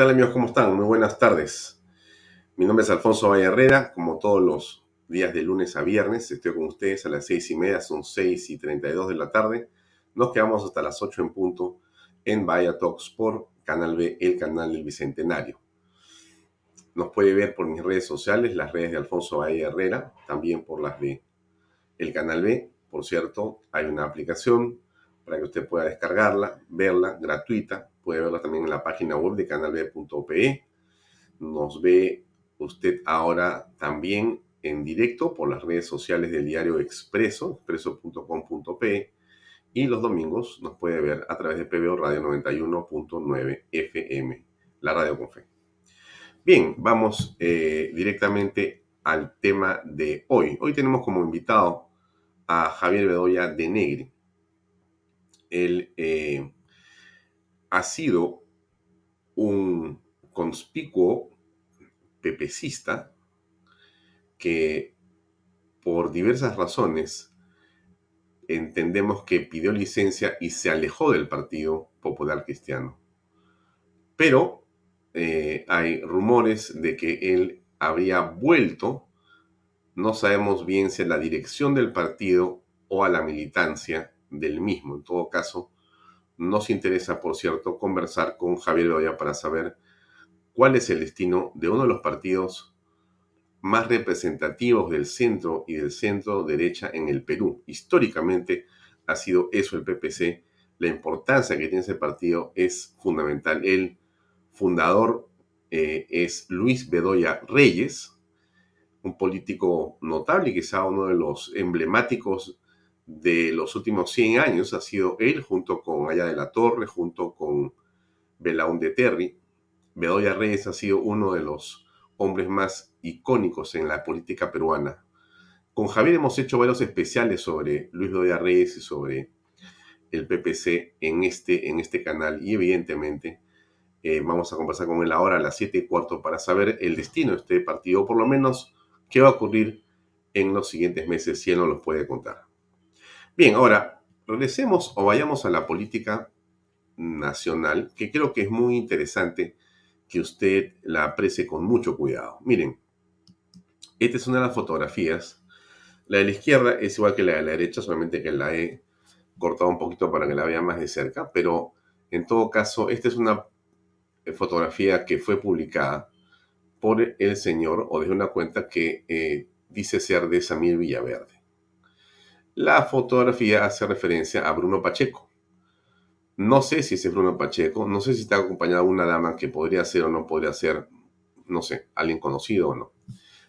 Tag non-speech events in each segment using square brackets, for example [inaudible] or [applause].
Tal amigos? ¿Cómo están? Muy buenas tardes. Mi nombre es Alfonso Valle Herrera. Como todos los días de lunes a viernes, estoy con ustedes a las seis y media, son seis y treinta y dos de la tarde. Nos quedamos hasta las ocho en punto en Bahía Talks por Canal B, el canal del Bicentenario. Nos puede ver por mis redes sociales, las redes de Alfonso Valle Herrera, también por las de el Canal B. Por cierto, hay una aplicación para que usted pueda descargarla, verla, gratuita, Puede verla también en la página web de canalb.pe. Nos ve usted ahora también en directo por las redes sociales del diario Expreso, expreso.com.pe. Y los domingos nos puede ver a través de PBO Radio 91.9 FM, la radio con fe. Bien, vamos eh, directamente al tema de hoy. Hoy tenemos como invitado a Javier Bedoya de Negri. Él eh, sido un conspicuo pepecista que por diversas razones entendemos que pidió licencia y se alejó del Partido Popular Cristiano. Pero eh, hay rumores de que él habría vuelto, no sabemos bien si a la dirección del partido o a la militancia del mismo. En todo caso, nos interesa, por cierto, conversar con Javier Bedoya para saber cuál es el destino de uno de los partidos más representativos del centro y del centro derecha en el Perú. Históricamente ha sido eso el PPC. La importancia que tiene ese partido es fundamental. El fundador eh, es Luis Bedoya Reyes, un político notable y quizá uno de los emblemáticos de los últimos 100 años ha sido él, junto con Aya de la Torre, junto con Belaunde Terry. Bedoya Reyes ha sido uno de los hombres más icónicos en la política peruana. Con Javier hemos hecho varios especiales sobre Luis Bedoya Reyes y sobre el PPC en este, en este canal y evidentemente eh, vamos a conversar con él ahora a las 7 y cuarto para saber el destino de este partido, por lo menos qué va a ocurrir en los siguientes meses, si él nos lo puede contar. Bien, ahora, regresemos o vayamos a la política nacional, que creo que es muy interesante que usted la aprecie con mucho cuidado. Miren, esta es una de las fotografías. La de la izquierda es igual que la de la derecha, solamente que la he cortado un poquito para que la vea más de cerca, pero en todo caso, esta es una fotografía que fue publicada por el señor o de una cuenta que eh, dice ser de Samir Villaverde. La fotografía hace referencia a Bruno Pacheco. No sé si es Bruno Pacheco, no sé si está acompañado de una dama que podría ser o no podría ser, no sé, alguien conocido o no.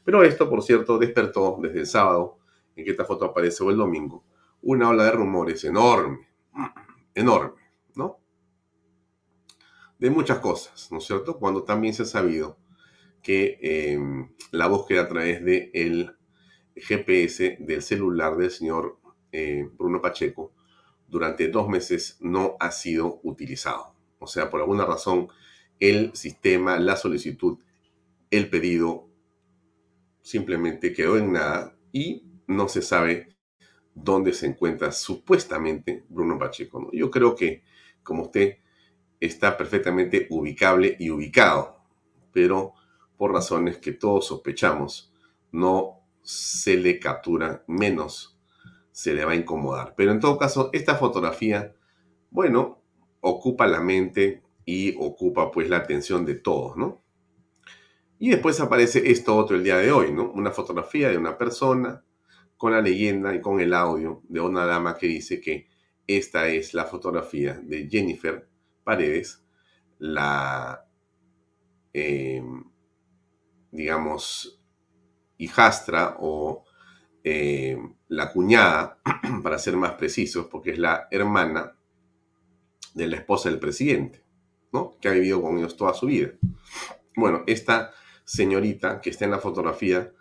Pero esto, por cierto, despertó desde el sábado en que esta foto aparece o el domingo, una ola de rumores enorme, [clears throat] enorme, ¿no? De muchas cosas, ¿no es cierto? Cuando también se ha sabido que em, la búsqueda a través del el GPS del celular del señor eh, Bruno Pacheco durante dos meses no ha sido utilizado. O sea, por alguna razón, el sistema, la solicitud, el pedido simplemente quedó en nada y no se sabe dónde se encuentra supuestamente Bruno Pacheco. Yo creo que, como usted, está perfectamente ubicable y ubicado, pero por razones que todos sospechamos, no se le captura menos se le va a incomodar. Pero en todo caso, esta fotografía, bueno, ocupa la mente y ocupa pues la atención de todos, ¿no? Y después aparece esto otro el día de hoy, ¿no? Una fotografía de una persona con la leyenda y con el audio de una dama que dice que esta es la fotografía de Jennifer Paredes, la, em, digamos, hijastra o em, la cuñada, [clears throat] para ser más precisos, porque es la hermana de la esposa del presidente, ¿no? Que ha vivido con ellos toda su vida. Bueno, esta señorita que está en la fotografía,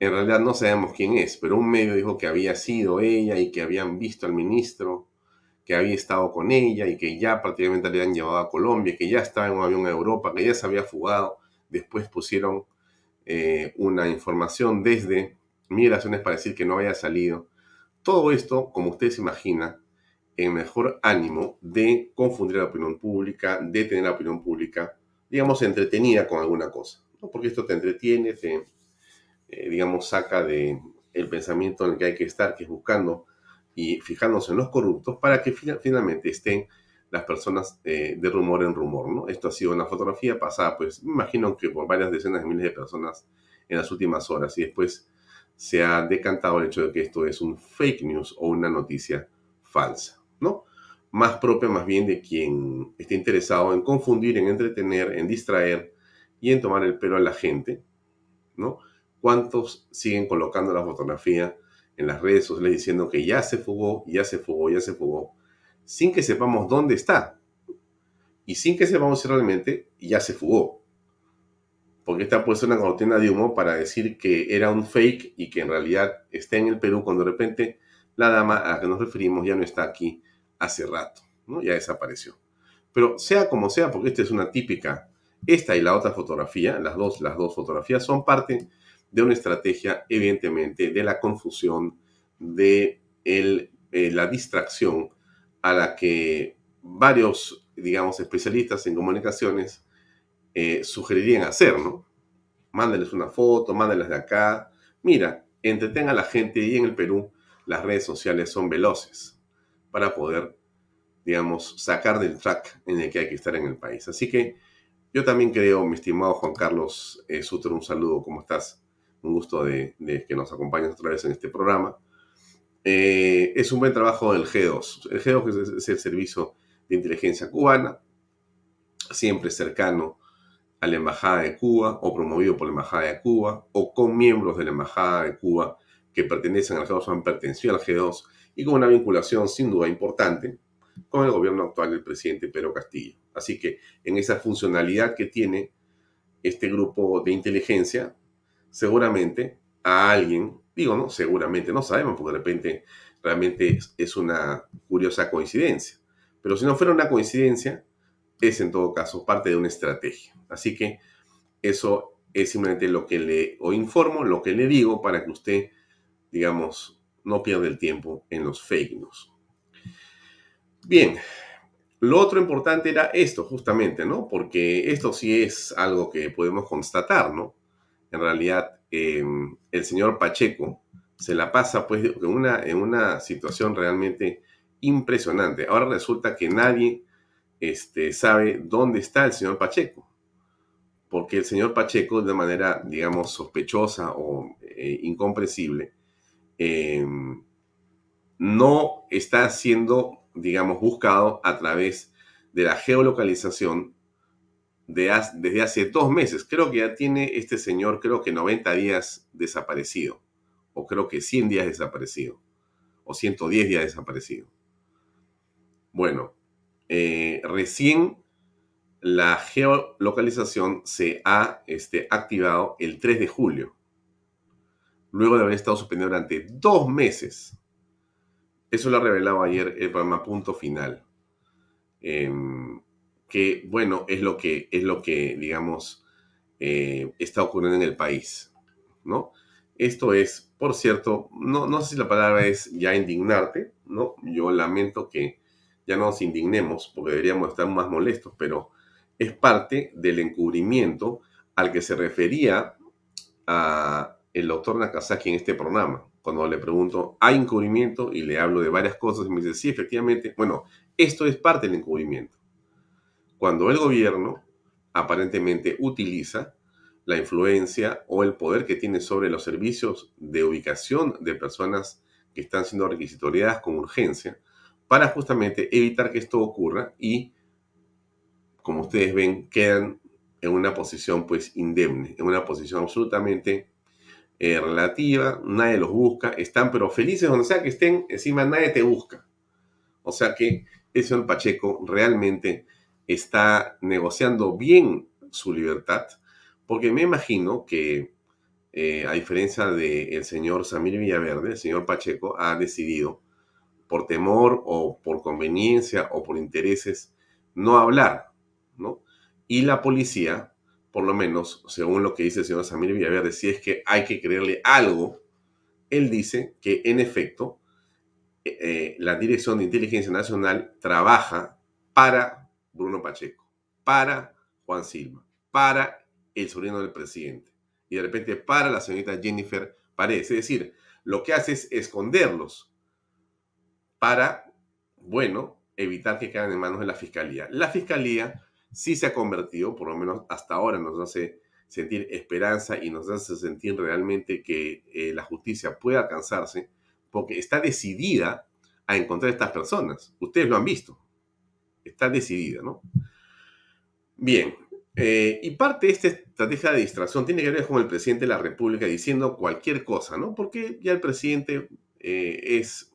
en realidad no sabemos quién es, pero un medio dijo que había sido ella y que habían visto al ministro, que había estado con ella y que ya prácticamente le habían llevado a Colombia, que ya estaba en un avión a Europa, que ya se había fugado. Después pusieron eh, una información desde migraciones para decir que no había salido. Todo esto, como usted se imagina, en mejor ánimo de confundir la opinión pública, de tener la opinión pública, digamos, entretenida con alguna cosa. Porque esto te entretiene, te, eh, digamos, saca de el pensamiento en el que hay que estar, que es buscando y fijándose en los corruptos para que finalmente estén las personas eh, de rumor en rumor, ¿no? Esto ha sido una fotografía pasada, pues me imagino que por varias decenas de miles de personas en las últimas horas y después se ha decantado el hecho de que esto es un fake news o una noticia falsa, ¿no? Más propia más bien de quien esté interesado en confundir, en entretener, en distraer y en tomar el pelo a la gente, ¿no? ¿Cuántos siguen colocando la fotografía en las redes sociales diciendo que ya se fugó, ya se fugó, ya se fugó, sin que sepamos dónde está? Y sin que sepamos si realmente ya se fugó. Porque está puesta una cortina de humo para decir que era un fake y que en realidad está en el Perú cuando de repente la dama a la que nos referimos ya no está aquí hace rato, ¿no? Ya desapareció. Pero sea como sea, porque esta es una típica, esta y la otra fotografía, las dos, las dos fotografías son parte de una estrategia, evidentemente, de la confusión, de el, eh, la distracción a la que varios, digamos, especialistas en comunicaciones eh, sugerirían hacer, ¿no? Mándenles una foto, mándenles de acá. Mira, entretenga a la gente y en el Perú las redes sociales son veloces para poder, digamos, sacar del track en el que hay que estar en el país. Así que yo también creo, mi estimado Juan Carlos eh, un saludo, ¿cómo estás? un gusto de, que nos acompañes otra vez en este programa. Eh, es un buen trabajo del G2. El G2 es, el servicio de inteligencia cubana, siempre cercano a la Embajada de Cuba o promovido por la Embajada de Cuba o con miembros de la Embajada de Cuba que pertenecen al G2 o han pertenecido al G2 y con una vinculación sin duda importante con el gobierno actual del presidente Pedro Castillo. Así que en esa funcionalidad que tiene este grupo de inteligencia, seguramente a alguien, digo, no, seguramente, no sabemos, porque de repente realmente es una curiosa coincidencia. Pero si no fuera una coincidencia, es en todo caso parte de una estrategia. Así que eso es simplemente lo que le informo, lo que le digo para que usted, digamos, no pierda el tiempo en los fake news. Bien, lo otro importante era esto, justamente, ¿no? Porque esto sí es algo que podemos constatar, ¿no? en realidad em, el señor Pacheco se la pasa pues en una, en una situación realmente impresionante. Ahora resulta que nadie este, sabe dónde está el señor Pacheco, porque el señor Pacheco de manera, digamos, sospechosa o eh, incomprensible, em, no está siendo, digamos, buscado a través de la geolocalización desde hace dos meses. Creo que ya tiene este señor, creo que 90 días desaparecido, o creo que 100 días desaparecido, o 110 días desaparecido. Bueno, eh, recién la geolocalización se ha este, activado el 3 de julio, luego de haber estado suspendido durante dos meses. Eso lo ha revelado ayer el programa Punto Final. Em, que, bueno, es lo que, es lo que digamos, eh, está ocurriendo en el país, ¿no? Esto es, por cierto, no, no sé si la palabra es ya indignarte, ¿no? Yo lamento que ya no nos indignemos porque deberíamos estar más molestos, pero es parte del encubrimiento al que se refería el doctor Nakazaki en este programa. Cuando le pregunto, ¿hay encubrimiento? Y le hablo de varias cosas y me dice, sí, efectivamente, bueno, esto es parte del encubrimiento. cuando el gobierno aparentemente utiliza la influencia o el poder que tiene sobre los servicios de ubicación de personas que están siendo requisitoriadas con urgencia para justamente evitar que esto ocurra y, como ustedes ven, quedan en una posición pues indemne, en una posición absolutamente eh, relativa, nadie los busca, están pero felices donde sea que estén, encima nadie te busca. O sea que el señor Pacheco realmente está negociando bien su libertad, porque me imagino que, eh, a diferencia del señor Samir Villaverde, el señor Pacheco ha decidido, por temor o por conveniencia o por intereses, no hablar, ¿no? Y la policía por lo menos, según lo que dice el señor Samir Villaverde, si es que hay que creerle algo, él dice que en efecto eh, eh, la Dirección de Inteligencia Nacional trabaja para Bruno Pacheco, para Juan Silva, para el sobrino del presidente y de repente para la señorita Jennifer Paredes. Es decir, lo que hace es esconderlos para, bueno, evitar que caigan en manos de la fiscalía. La fiscalía sí se ha convertido, por lo menos hasta ahora nos hace sentir esperanza y nos hace sentir realmente que eh, la justicia puede alcanzarse, porque está decidida a encontrar a estas personas. Ustedes lo han visto. Está decidida, ¿no? Bien. Eh, y parte de esta estrategia de distracción tiene que ver con el presidente de la República diciendo cualquier cosa, ¿no? Porque ya el presidente eh, es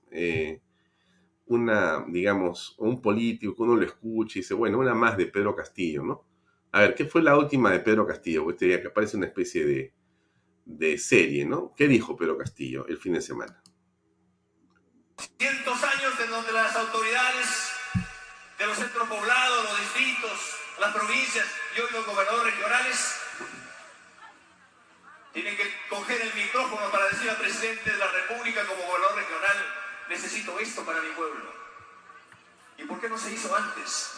una, digamos, un político que uno lo escucha y dice, bueno, una más de Pedro Castillo, ¿no? A ver, ¿qué fue la última de Pedro Castillo? Este día que parece una especie de, de serie, ¿no? ¿Qué dijo Pedro Castillo el fin de semana? Cientos años en donde las autoridades de los centros poblados, los distritos, las provincias y hoy los gobernadores regionales tienen que coger el micrófono para decir al presidente de la República como gobernador regional, necesito esto para mi pueblo. ¿Y por qué no se hizo antes?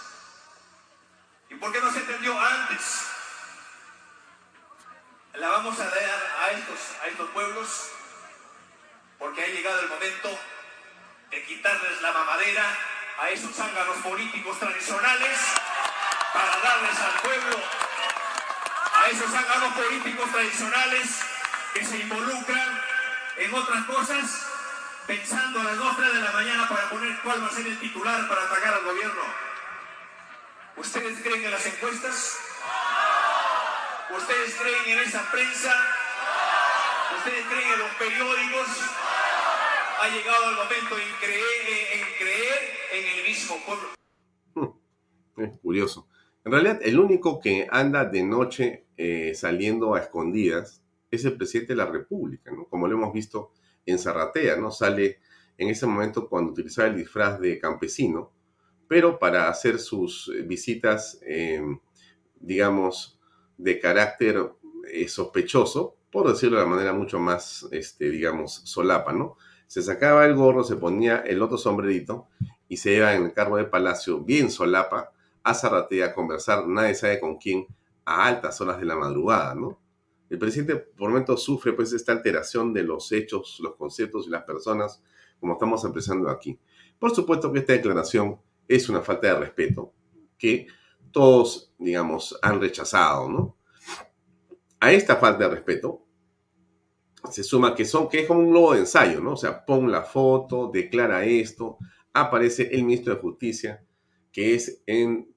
¿Y por qué no se entendió antes? La vamos a dar a estos, a estos pueblos porque ha llegado el momento de quitarles la mamadera a esos zánganos políticos tradicionales para darles al pueblo a esos zánganos políticos tradicionales que se involucran en otras cosas pensando a las 2, 3 de la mañana para poner cuál va a ser el titular para atacar al gobierno. ¿Ustedes creen en las encuestas? ¿Ustedes creen en esa prensa? ¿Ustedes creen en los periódicos? Ha llegado el momento en creer en, el mismo pueblo. Hmm, es curioso. En realidad, el único que anda de noche eh, saliendo a escondidas es el presidente de la República, ¿no? Como lo hemos visto en Zarratea, ¿no? Sale en ese momento cuando utilizaba el disfraz de campesino, pero para hacer sus eh, visitas, em, digamos, de carácter eh, sospechoso, por decirlo de la manera mucho más, este, digamos, solapa, ¿no? Se sacaba el gorro, se ponía el otro sombrerito y se iba en el carro de palacio bien solapa a Zarratea a conversar, nadie sabe con quién, a altas horas de la madrugada, ¿no? El presidente por momentos sufre pues esta alteración de los hechos, los conceptos y las personas, como estamos empezando aquí. Por supuesto que esta declaración es una falta de respeto que todos, digamos, han rechazado, ¿no? A esta falta de respeto se suma que son que es como un globo de ensayo, ¿no? O sea, pon la foto, declara esto, aparece el ministro de Justicia, que es en,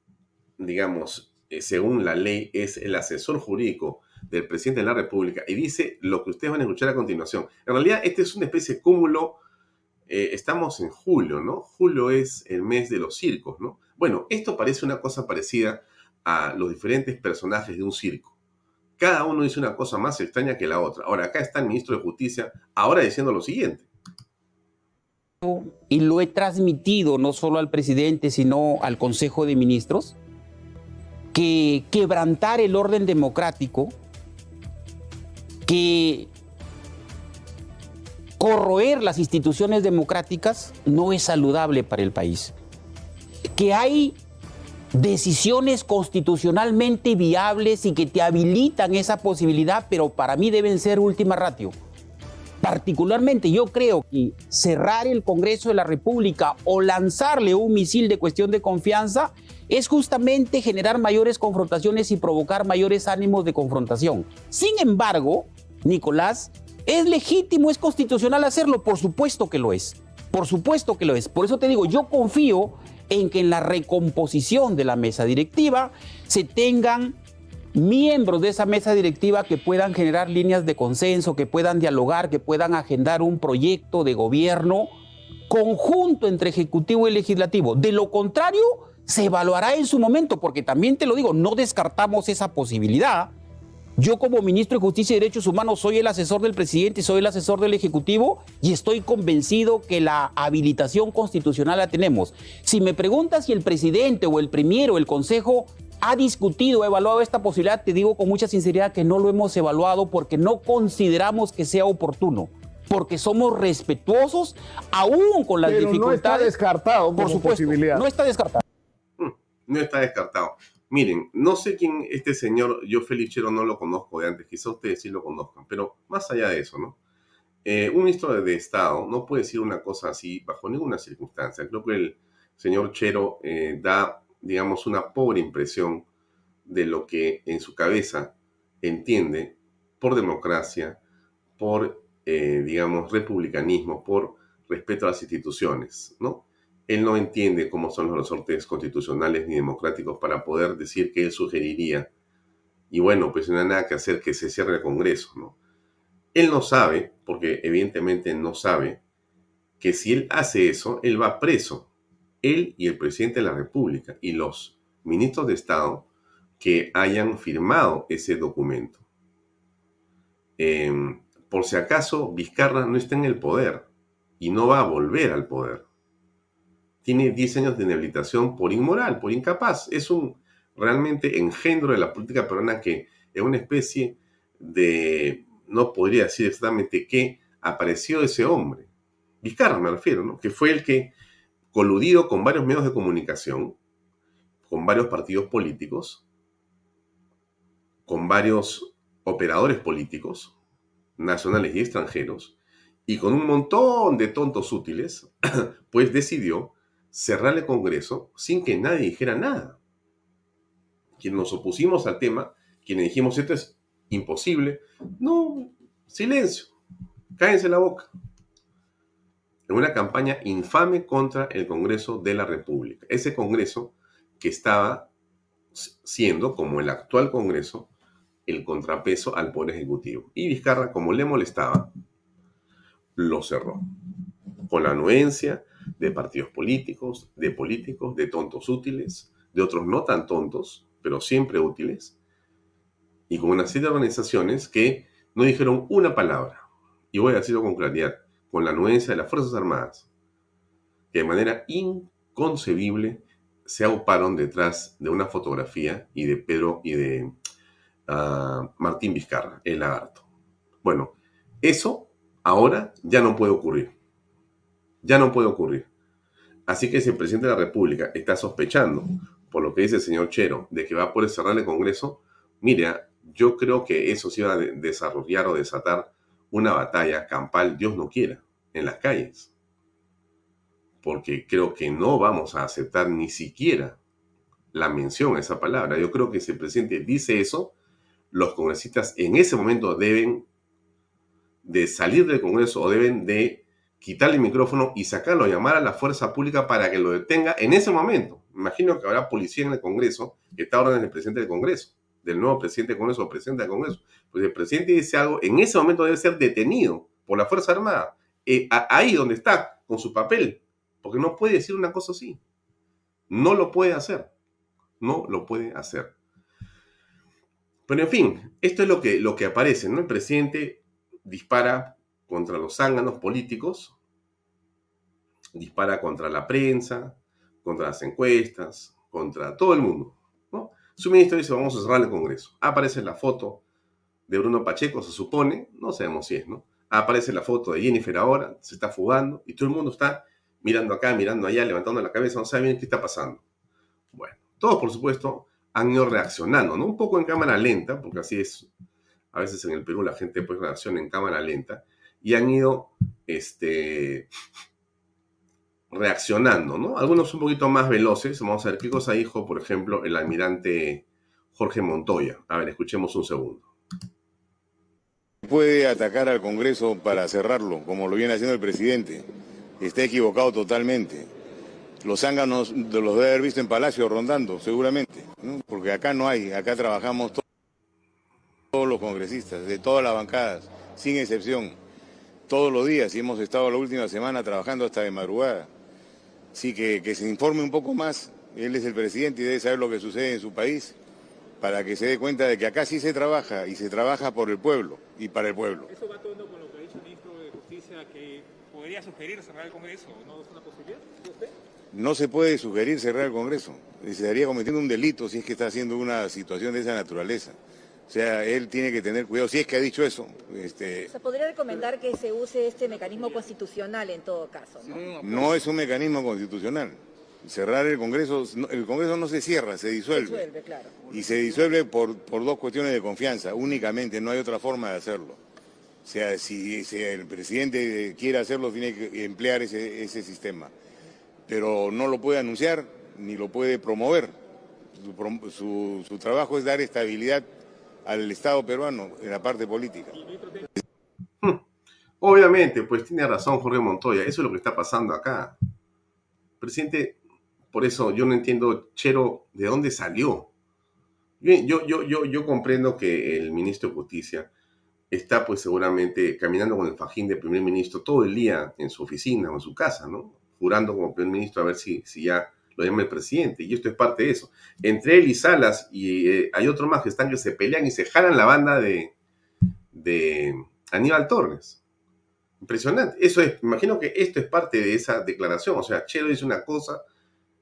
digamos, eh, según la ley, es el asesor jurídico del presidente de la República y dice lo que ustedes van a escuchar a continuación. En realidad, este es una especie de cúmulo. Eh, estamos en julio, ¿no? Julio es el mes de los circos, ¿no? Bueno, esto parece una cosa parecida a los diferentes personajes de un circo. Cada uno dice una cosa más extraña que la otra. Ahora, acá está el ministro de Justicia, ahora diciendo lo siguiente. Y lo he transmitido no solo al presidente, sino al Consejo de Ministros, que quebrantar el orden democrático que corroer las instituciones democráticas no es saludable para el país. Que hay decisiones constitucionalmente viables y que te habilitan esa posibilidad, pero para mí deben ser última ratio. Particularmente yo creo que cerrar el Congreso de la República o lanzarle un misil de cuestión de confianza es justamente generar mayores confrontaciones y provocar mayores ánimos de confrontación. Sin embargo, Nicolás, es legítimo, es constitucional hacerlo, por supuesto que lo es, por supuesto que lo es. Por eso te digo, yo confío en que en la recomposición de la mesa directiva se tengan miembros de esa mesa directiva que puedan generar líneas de consenso, que puedan dialogar, que puedan agendar un proyecto de gobierno conjunto entre Ejecutivo y Legislativo. De lo contrario, se evaluará en su momento, porque también te lo digo, no descartamos esa posibilidad. Yo como ministro de Justicia y Derechos Humanos soy el asesor del presidente, soy el asesor del Ejecutivo y estoy convencido que la habilitación constitucional la tenemos. Si me preguntas si el presidente o el primero o el Consejo ha discutido, ha evaluado esta posibilidad, te digo con mucha sinceridad que no lo hemos evaluado porque no consideramos que sea oportuno porque somos respetuosos aún con las Pero dificultades. No está descartado por su posibilidad. No está descartado. No está descartado. Miren, no sé quién este señor, yo Felichero no lo conozco de antes, quizá ustedes sí lo conozcan, pero más allá de eso, ¿no? Eh, un ministro de Estado no puede decir una cosa así bajo ninguna circunstancia. Creo que el señor Chero eh, da, digamos, una pobre impresión de lo que en su cabeza entiende por democracia, por eh, digamos, republicanismo, por respeto a las instituciones, ¿no? Él no entiende cómo son los resortes constitucionales ni democráticos para poder decir que él sugeriría, y bueno, pues no hay nada que hacer que se cierre el Congreso, ¿no? Él no sabe, porque evidentemente no sabe, que si él hace eso, él va preso. Él y el presidente de la República y los ministros de Estado que hayan firmado ese documento. Eh, por si acaso Vizcarra no está en el poder y no va a volver al poder. Tiene 10 años de inhabilitación por inmoral, por incapaz. Es un realmente engendro de la política peruana que es una especie de, no podría decir exactamente qué, apareció ese hombre. Vizcarra me refiero, ¿no? Que fue el que, coludido con varios medios de comunicación, con varios partidos políticos, con varios operadores políticos, nacionales y extranjeros, y con un montón de tontos útiles, [clears throat] pues decidió cerrar el Congreso sin que nadie dijera nada. Quienes nos opusimos al tema, quienes dijimos esto es imposible, no, silencio, cállense la boca. En una campaña infame contra el Congreso de la República. Ese Congreso que estaba siendo, como el actual Congreso, el contrapeso al Poder Ejecutivo. Y Vizcarra, como le molestaba, lo cerró. Con la anuencia de partidos políticos, de políticos, de tontos útiles, de otros no tan tontos, pero siempre útiles, y con una serie de organizaciones que no dijeron una palabra. Y voy a decirlo con claridad, con la anuencia de las Fuerzas Armadas, que de manera inconcebible se auparon detrás de una fotografía y de Pedro y de a Martín Vizcarra, el lagarto. Bueno, eso ahora ya no puede ocurrir. Ya no puede ocurrir. Así que si el presidente de la República está sospechando, por lo que dice el señor Chero, de que va a poder cerrar el Congreso, mire, yo creo que eso se va a desarrollar o desatar una batalla campal, Dios no quiera, en las calles. Porque creo que no vamos a aceptar ni siquiera la mención a esa palabra. Yo creo que si el presidente dice eso, los congresistas en ese momento deben de salir del Congreso o deben de quitarle el micrófono y sacarlo, llamar a la fuerza pública para que lo detenga en ese momento. Imagino que habrá policía en el Congreso que está orden del presidente del Congreso, del nuevo presidente del Congreso o presidente del Congreso. Pues el presidente dice algo, en ese momento debe ser detenido por la Fuerza Armada. Eh, ahí donde está, con su papel, porque no puede decir una cosa así. No lo puede hacer. No lo puede hacer. Pero en fin, esto es lo que, lo que aparece, ¿no? El presidente dispara contra los zánganos políticos, dispara contra la prensa, contra las encuestas, contra todo el mundo. Su ministro dice, vamos a cerrar el Congreso. Aparece la foto de Bruno Pacheco, se supone, no sabemos si es, ¿no? Aparece la foto de Jennifer ahora, se está fugando, y todo el mundo está mirando acá, mirando allá, levantando la cabeza, no sabe bien qué está pasando. Bueno, todos, por supuesto, han ido reaccionando, ¿no? Un poco en cámara lenta, porque así es, a veces en el Perú la gente pues reacciona en cámara lenta, y han ido, este, reaccionando, ¿no? Algunos un poquito más veloces. Vamos a ver qué cosa por ejemplo, el almirante Jorge Montoya. A ver, escuchemos un segundo. Puede atacar al Congreso para cerrarlo, como lo viene haciendo el presidente. Está equivocado totalmente. Los zánganos los debe haber visto en Palacio rondando, seguramente, porque acá no hay, acá trabajamos todos los congresistas, de todas las bancadas, sin excepción, todos los días, y hemos estado la última semana trabajando hasta de madrugada. Así que, que se informe un poco más, él es el presidente y debe saber lo que sucede en su país, para que se dé cuenta de que acá sí se trabaja, y se trabaja por el pueblo y para el pueblo. Eso va todo con lo que ha dicho el ministro de Justicia, que podría sugerir cerrar el Congreso, ¿no es una posibilidad? ¿Usted? No se puede sugerir cerrar el Congreso. Se estaría cometiendo un delito si es que está haciendo una situación de esa naturaleza. O sea, él tiene que tener cuidado. Si es que ha dicho eso. Este... ¿Se podría recomendar que se use este mecanismo constitucional en todo caso? No, no es un mecanismo constitucional. Cerrar el Congreso, el Congreso no se cierra, se disuelve. Se disuelve claro. Y se disuelve por, por dos cuestiones de confianza, únicamente, no hay otra forma de hacerlo. O sea, si, si el presidente quiere hacerlo, tiene que emplear ese, ese sistema pero no lo puede anunciar ni lo puede promover. Su, su, trabajo es dar estabilidad al Estado peruano en la parte política. Obviamente, pues tiene razón Jorge Montoya, eso es lo que está pasando acá. Presidente, por eso yo no entiendo, Chero, ¿de dónde salió? Yo, yo, yo, yo comprendo que el ministro de Justicia está pues seguramente caminando con el fajín de primer ministro todo el día en su oficina o en su casa, ¿no? jurando como primer ministro a ver si, si ya lo llama el presidente. Y esto es parte de eso. Entre él y Salas, y eh, hay otro más que están que se pelean y se jalan la banda de, de Aníbal Torres. Impresionante. Eso es, imagino que esto es parte de esa declaración. O sea, Chelo dice una cosa,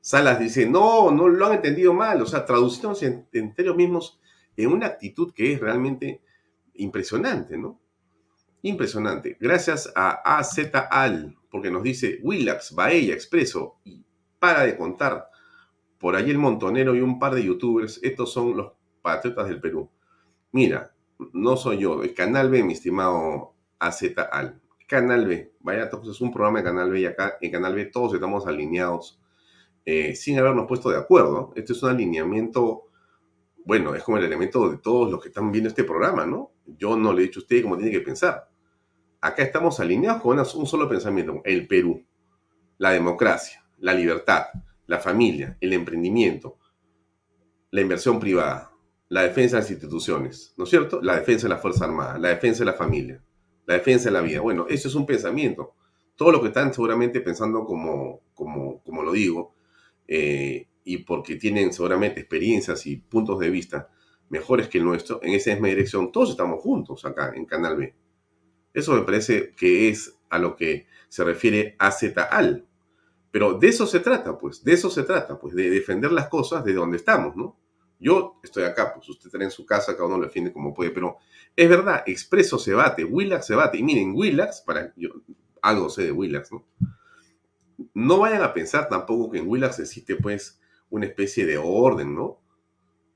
Salas dice, no, no lo han entendido mal. O sea, traducimos en, entre ellos mismos en una actitud que es realmente impresionante, ¿no? Impresionante. Gracias a AZAL, porque nos dice Willax, Baella, Expreso, y para de contar. Por allí el Montonero y un par de youtubers, estos son los patriotas del Perú. Mira, no soy yo, el Canal B, mi estimado AZAL. Canal B, vaya, es un programa de Canal B y acá en Canal B todos estamos alineados eh, sin habernos puesto de acuerdo. Este es un alineamiento, bueno, es como el elemento de todos los que están viendo este programa, ¿no? Yo no le he dicho a usted cómo tiene que pensar acá estamos alineados con un solo pensamiento, el Perú, la democracia, la libertad, la familia, el emprendimiento, la inversión privada, la defensa de las instituciones, ¿no es cierto? La defensa de la Fuerza Armada, la defensa de la familia, la defensa de la vida. Bueno, eso es un pensamiento. Todo lo que están seguramente pensando como, como, como lo digo, eh, y porque tienen seguramente experiencias y puntos de vista mejores que el nuestro, en esa misma dirección, todos estamos juntos acá en Canal B. Eso me parece que es a lo que se refiere AZAL. Pero de eso se trata, pues, de eso se trata, pues, de defender las cosas de donde estamos, ¿no? Yo estoy acá, pues usted está en su casa, cada uno lo defiende como puede, pero es verdad, Expreso se bate, Willax se bate. Y miren, Willax, para yo algo sé de Willax, ¿no? No vayan a pensar tampoco que en Willax existe, pues, una especie de orden, ¿no?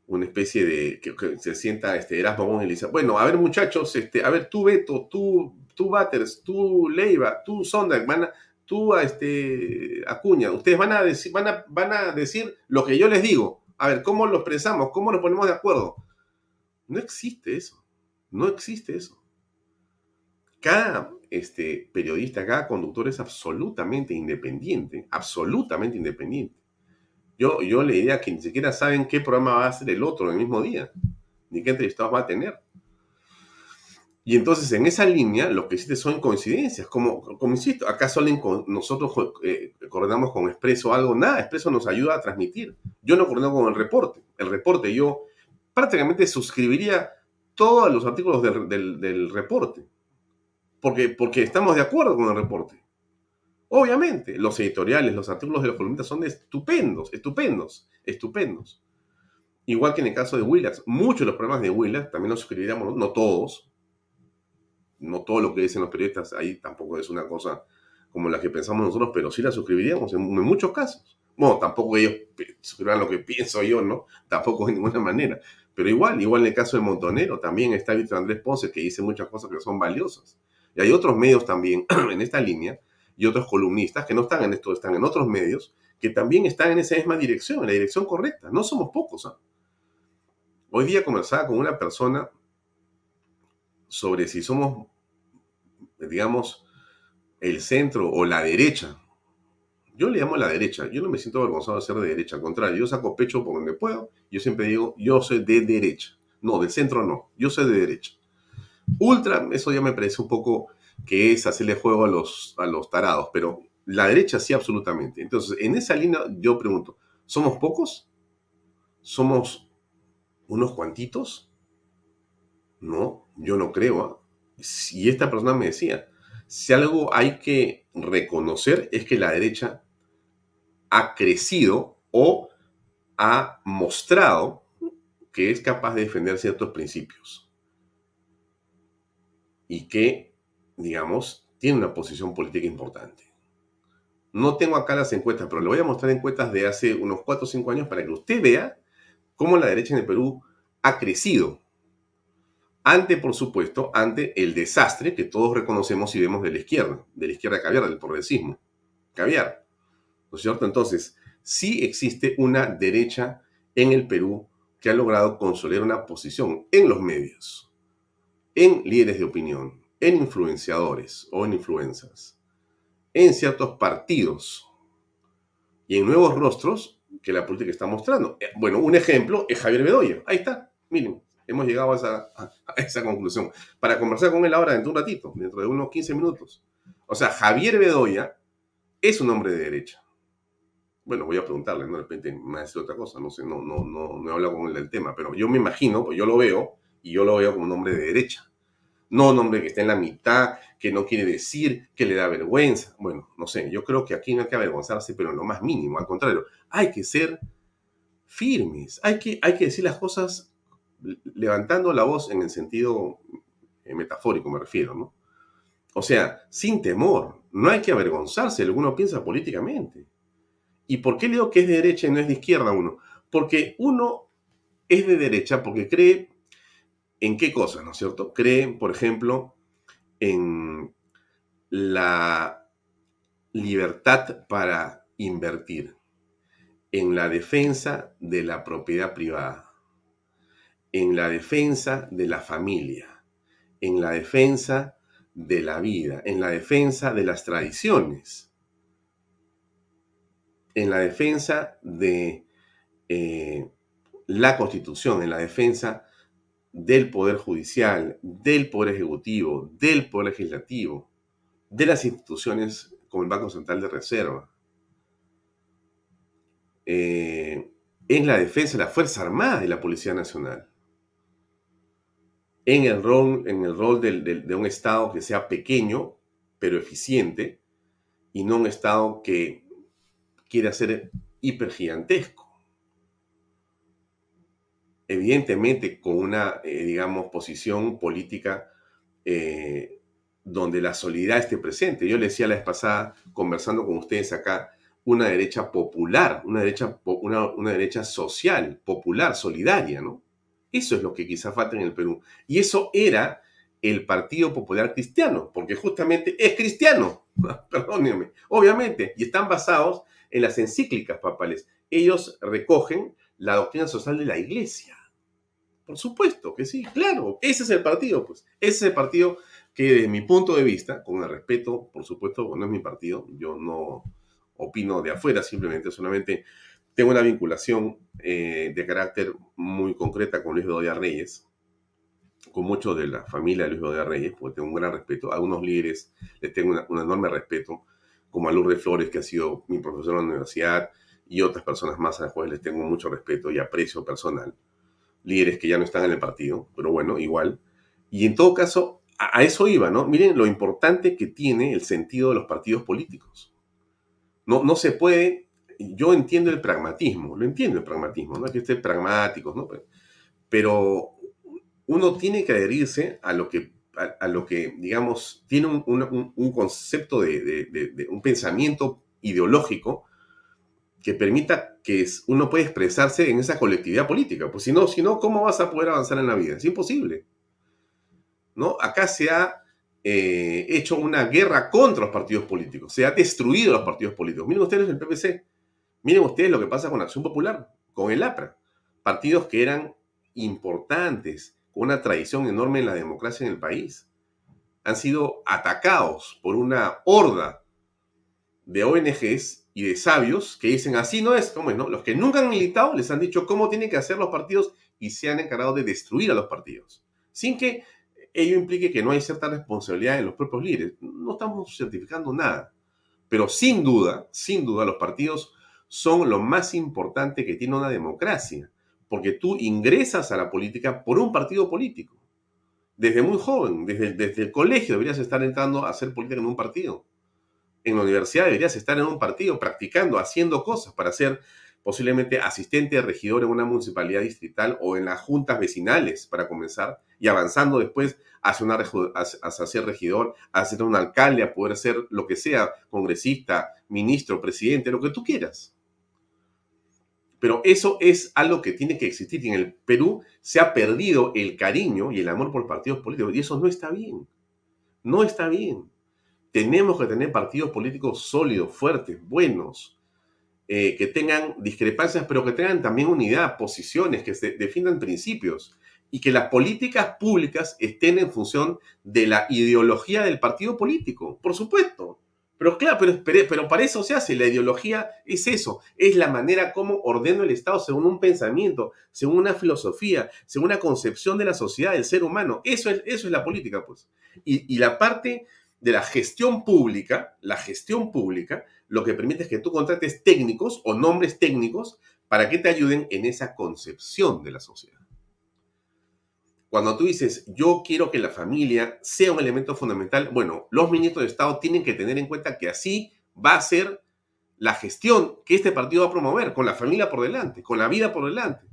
una especie de que, se sienta este Erasmo y le bueno, a ver muchachos, este, a ver tú Beto, tú, tú Batters, tú Leiva, tú Sonda, van tú este, Acuña, ustedes van a, decir, van, a, van a decir lo que yo les digo. A ver, ¿cómo lo expresamos? ¿Cómo nos ponemos de acuerdo? No existe eso. No existe eso. Cada este, periodista, cada conductor es absolutamente independiente, absolutamente independiente. Yo, yo le diría que ni siquiera saben qué programa va a ser el otro en el mismo día, ni qué entrevistados va a tener. Y entonces en esa línea lo que existe son coincidencias, como, como insisto, acá solo nosotros eh, coordinamos con Expreso algo, nada, Expreso nos ayuda a transmitir. Yo no coordino con el reporte, el reporte yo prácticamente suscribiría todos los artículos del, del reporte, porque, porque estamos de acuerdo con el reporte. Obviamente, los editoriales, los artículos de los columnistas son estupendos, estupendos, estupendos. Igual que en el caso de Willax, muchos de los problemas de Willax también los suscribiríamos, no todos, no todo lo que dicen los periodistas ahí tampoco es una cosa como la que pensamos nosotros, pero sí la suscribiríamos en, muchos casos. Bueno, tampoco ellos suscriban lo que pienso yo, ¿no? [laughs] Tampoco de ninguna manera. Pero igual, igual en el caso de Montonero, también está Víctor Andrés Ponce, que dice muchas cosas que son valiosas. Y hay otros medios también [clears throat] en esta línea y otros columnistas que no están en esto, están en otros medios, que también están en esa misma dirección, en la dirección correcta. No somos pocos. ¿ah? Hoy día conversaba con una persona sobre si somos, digamos, el centro o la derecha. Yo le llamo la derecha. Yo no me siento avergonzado de ser de derecha. Al contrario, yo saco pecho por donde puedo. Yo siempre digo, yo soy de derecha. No, del centro no. Yo soy de derecha. Ultra, eso ya me parece un poco que es hacerle juego a los, a los tarados, pero la derecha sí, absolutamente. Entonces, en esa línea yo pregunto, ¿somos pocos? ¿Somos unos cuantitos? No, yo no creo. ¿ah? Si esta persona me decía, si algo hay que reconocer es que la derecha ha crecido o ha mostrado que es capaz de defender ciertos principios y que, digamos, tiene una posición política importante. No tengo acá las encuestas, pero le voy a mostrar encuestas de hace unos 4 o 5 años para que usted vea cómo la derecha en el Perú ha crecido. Ante, por supuesto, ante el desastre que todos reconocemos y vemos de la izquierda, de la izquierda caviar, del progresismo. Caviar. ¿No es cierto? Entonces, sí existe una derecha en el Perú que ha logrado consolidar una posición en los medios, en líderes de opinión, en influenciadores o en influencers, en ciertos partidos y en nuevos rostros que la política está mostrando. Eh, bueno, un ejemplo es Javier Bedoya. Ahí está, miren, hemos llegado a esa, conclusión. Para conversar con él ahora dentro de un ratito, dentro de unos 15 minutos. O sea, Javier Bedoya es un hombre de derecha. Bueno, voy a preguntarle, ¿no? De repente me decir otra cosa, no sé, no, no, no, no he hablado con él del tema, pero yo me imagino, pues yo lo veo, y yo lo veo como un hombre de derecha. No un hombre que está en la mitad, que no quiere decir, que le da vergüenza. Bueno, no sé, yo creo que aquí no hay que avergonzarse, pero en lo más mínimo, al contrario, hay que ser firmes, hay que, hay que decir las cosas levantando la voz en el sentido eh, metafórico, me refiero, ¿no? O sea, sin temor, no hay que avergonzarse uno piensa políticamente. ¿Y por qué le digo que es de derecha y no es de izquierda uno? Porque uno es de derecha porque cree en qué cosas, ¿no es cierto? Cree, por ejemplo, en la libertad para invertir, en la defensa de la propiedad privada, en la defensa de la familia, en la defensa de la vida, en la defensa de las tradiciones en la defensa de eh, la Constitución, en la defensa del Poder Judicial, del Poder Ejecutivo, del Poder Legislativo, de las instituciones como el Banco Central de Reserva, eh, en la defensa de la Fuerza Armada y la Policía Nacional, en el rol, en el rol de un Estado que sea pequeño, pero eficiente, y no un Estado que quiere hacer hipergigantesco. Evidentemente con una, eh, digamos, posición política eh, donde la solidaridad esté presente. Yo le decía la vez pasada, conversando con ustedes acá, una derecha popular, una derecha, una, una derecha social, popular, solidaria, ¿no? Eso es lo que quizá falta en el Perú. Y eso era el Partido Popular Cristiano, porque justamente es cristiano, [laughs] perdónenme, obviamente, y están basados en las encíclicas papales. Ellos recogen la doctrina social de la iglesia. Por supuesto que sí, claro. Ese es el partido, pues. Ese es el partido que desde mi punto de vista, con el respeto, por supuesto, no es mi partido, yo no opino de afuera, simplemente, solamente tengo una vinculación eh, de carácter muy concreta con Luis Bedoya Reyes, con muchos de la familia de Luis Bedoya Reyes, porque tengo un gran respeto. A algunos líderes les tengo un enorme respeto como a Lourdes Flores, que ha sido mi profesor en la universidad, y otras personas más a las cuales les tengo mucho respeto y aprecio personal. Líderes que ya no están en el partido, pero bueno, igual. Y en todo caso, a, eso iba, ¿no? Miren lo importante que tiene el sentido de los partidos políticos. No, no se puede, yo entiendo el pragmatismo, lo entiendo el pragmatismo, no es que esté pragmáticos, ¿no? Pero uno tiene que adherirse a lo que a, lo que, digamos, tiene un, concepto de, un pensamiento ideológico que permita que uno pueda expresarse en esa colectividad política. Pues si no, si no, ¿cómo vas a poder avanzar en la vida? Es imposible. ¿No? Acá se ha eh, hecho una guerra contra los partidos políticos, se ha destruido los partidos políticos. Miren ustedes el PPC, miren ustedes lo que pasa con Acción Popular, con el APRA, partidos que eran importantes, con una tradición enorme en la democracia en el país, han sido atacados por una horda de ONGs y de sabios que dicen así no es, ¿cómo es? No? Los que nunca han militado les han dicho cómo tienen que hacer los partidos y se han encargado de destruir a los partidos, sin que ello implique que no hay cierta responsabilidad en los propios líderes. No estamos certificando nada, pero sin duda, sin duda los partidos son lo más importante que tiene una democracia, porque tú ingresas a la política por un partido político. Desde muy joven, desde, el colegio deberías estar entrando a hacer política en un partido. En la universidad deberías estar en un partido practicando, haciendo cosas para ser posiblemente asistente de regidor en una municipalidad distrital o en las juntas vecinales para comenzar y avanzando después hacia, una, hacia ser regidor, a ser un alcalde, a poder ser lo que sea, congresista, ministro, presidente, lo que tú quieras. Pero eso es algo que tiene que existir. Y en el Perú se ha perdido el cariño y el amor por partidos políticos. Y eso no está bien. No está bien. Tenemos que tener partidos políticos sólidos, fuertes, buenos, eh, que tengan discrepancias, pero que tengan también unidad, posiciones, que se defiendan principios y que las políticas públicas estén en función de la ideología del partido político. Por supuesto. Pero claro, pero, para eso se hace. La ideología es eso, es la manera como ordeno el Estado según un pensamiento, según una filosofía, según una concepción de la sociedad, del ser humano. Eso es, eso es la política, pues. Y, y la parte de la gestión pública, la gestión pública, lo que permite es que tú contrates técnicos o nombres técnicos para que te ayuden en esa concepción de la sociedad. Cuando tú dices, yo quiero que la familia sea un elemento fundamental, bueno, los ministros de Estado tienen que tener en cuenta que así va a ser la gestión que este partido va a promover, con la familia por delante, con la vida por delante,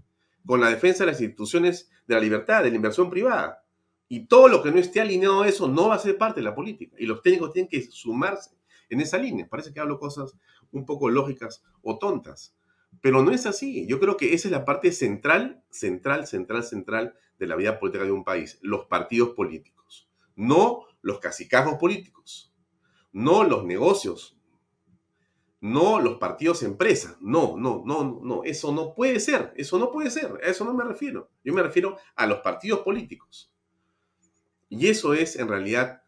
con la defensa de las instituciones de la libertad, de la inversión privada. Y todo lo que no esté alineado a eso no va a ser parte de la política. Y los técnicos tienen que sumarse en esa línea. Parece que hablo cosas un poco lógicas o tontas. Pero no es así. Yo creo que esa es la parte central, central, central, central de la vida política de un país, los partidos políticos, no los cacicajos políticos, no los negocios, no los partidos empresas, no, no, no, no, eso no puede ser, eso no puede ser, a eso no me refiero, yo me refiero a los partidos políticos. Y eso es en realidad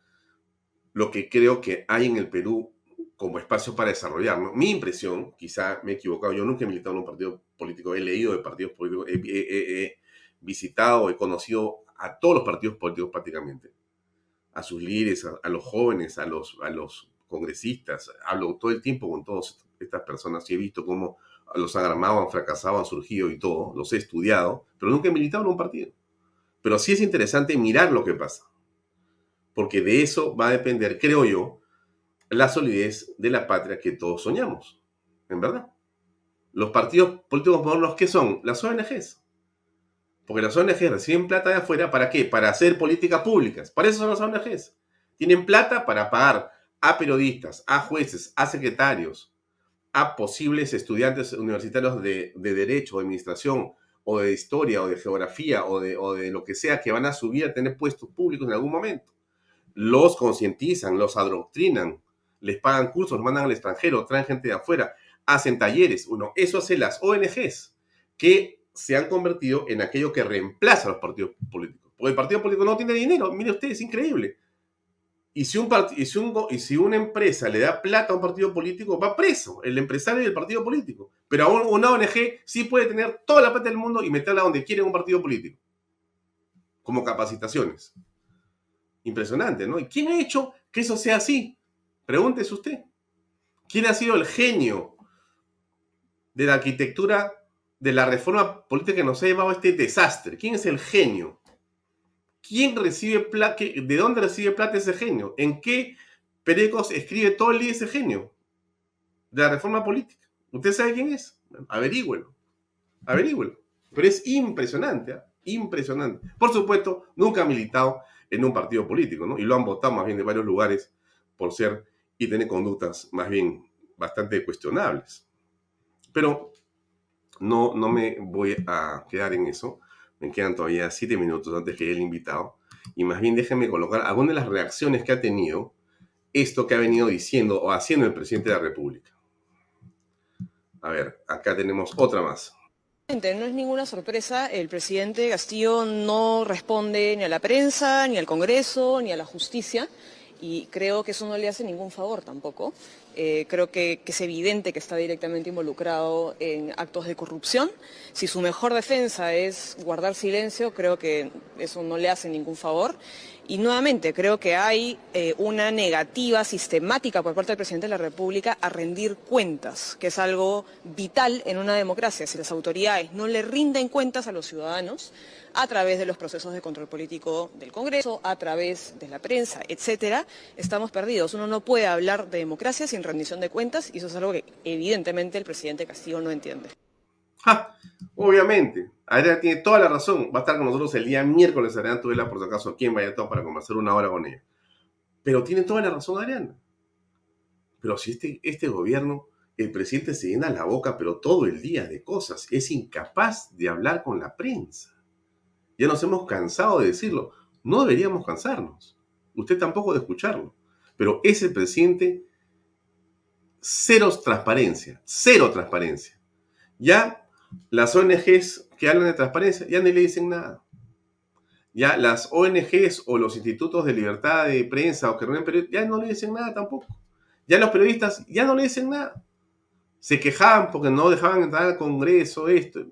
lo que creo que hay en el Perú como espacio para desarrollar. Mi impresión, quizá me he equivocado, yo nunca he militado en un partido político, he leído de partidos he, visitado, he conocido a todos los partidos políticos prácticamente, a sus líderes, a, los jóvenes, a los, a los congresistas, hablo todo el tiempo con todas estas personas y he visto cómo los han armado, han fracasado, surgido y todo, los he estudiado, pero nunca he militado en un partido. Pero sí es interesante mirar lo que pasa, porque de eso va a depender, creo yo, la solidez de la patria que todos soñamos, en verdad. Los partidos políticos modernos, ¿qué son? Las ONGs. Porque las ONGs reciben plata de afuera, ¿para qué? Para hacer políticas públicas. Para eso son las ONGs. Tienen plata para pagar a periodistas, a jueces, a secretarios, a posibles estudiantes universitarios de, derecho, de administración, o de historia, o de geografía, o de, lo que sea, que van a subir a tener puestos públicos en algún momento. Los concientizan, los adoctrinan, les pagan cursos, los mandan al extranjero, traen gente de afuera, hacen talleres. Bueno, eso hacen las ONGs, que se han convertido en aquello que reemplaza a los partidos políticos. Porque el partido político no tiene dinero. Mire usted, es increíble. Y si, un y, si y si una empresa le da plata a un partido político, va preso el empresario y el partido político. Pero aún una ONG sí puede tener toda la plata del mundo y meterla donde quiere un partido político. Como capacitaciones. Impresionante, ¿no? ¿Y quién ha hecho que eso sea así? Pregúntese usted. ¿Quién ha sido el genio de la arquitectura de la reforma política que nos ha llevado a este desastre? ¿Quién es el genio? ¿Quién recibe plata? ¿De dónde recibe plata ese genio? ¿En qué Perecos escribe todo el día ese genio de la reforma política? ¿Usted sabe quién es? Averígüelo. Averígüelo. Pero es impresionante, ¿eh? impresionante. Por supuesto, nunca ha militado en un partido político, ¿no? Y lo han votado más bien de varios lugares por ser y tener conductas más bien bastante cuestionables. Pero no, no me voy a quedar en eso. Me quedan todavía siete minutos antes que el invitado. y más bien déjenme colocar algunas de las reacciones que ha tenido esto que ha venido diciendo o haciendo el presidente de la República. A ver, acá tenemos otra más. No es ninguna sorpresa, el presidente Castillo no responde ni a la prensa, ni al Congreso, ni a la justicia, y creo que eso no le hace ningún favor tampoco. Eh, creo que, es evidente que está directamente involucrado en actos de corrupción. Si su mejor defensa es guardar silencio, creo que eso no le hace ningún favor. Y nuevamente, creo que hay eh, una negativa sistemática por parte del presidente de la República a rendir cuentas, que es algo vital en una democracia. Si las autoridades no le rinden cuentas a los ciudadanos, a través de los procesos de control político del Congreso, a través de la prensa, etcétera, estamos perdidos. Uno no puede hablar de democracia sin rendición de cuentas y eso es algo que evidentemente el presidente Castillo no entiende. obviamente, Adriana tiene toda la razón. Va a estar con nosotros el día miércoles, Adriana Tudela, por si acaso, aquí en Valladolid para conversar una hora con ella. Pero tiene toda la razón, Adriana. Pero si este, este gobierno, el presidente se llena la boca, pero todo el día de cosas, es incapaz de hablar con la prensa. Ya nos hemos cansado de decirlo. No deberíamos cansarnos. Usted tampoco de escucharlo. Pero ese presidente, cero transparencia, cero transparencia. Ya las ONGs que hablan de transparencia ya no le dicen nada. Ya las ONGs o los institutos de libertad de prensa o que reúnen ya no le dicen nada tampoco. Ya los periodistas ya no le dicen nada. Se quejaban porque no dejaban entrar al Congreso, esto.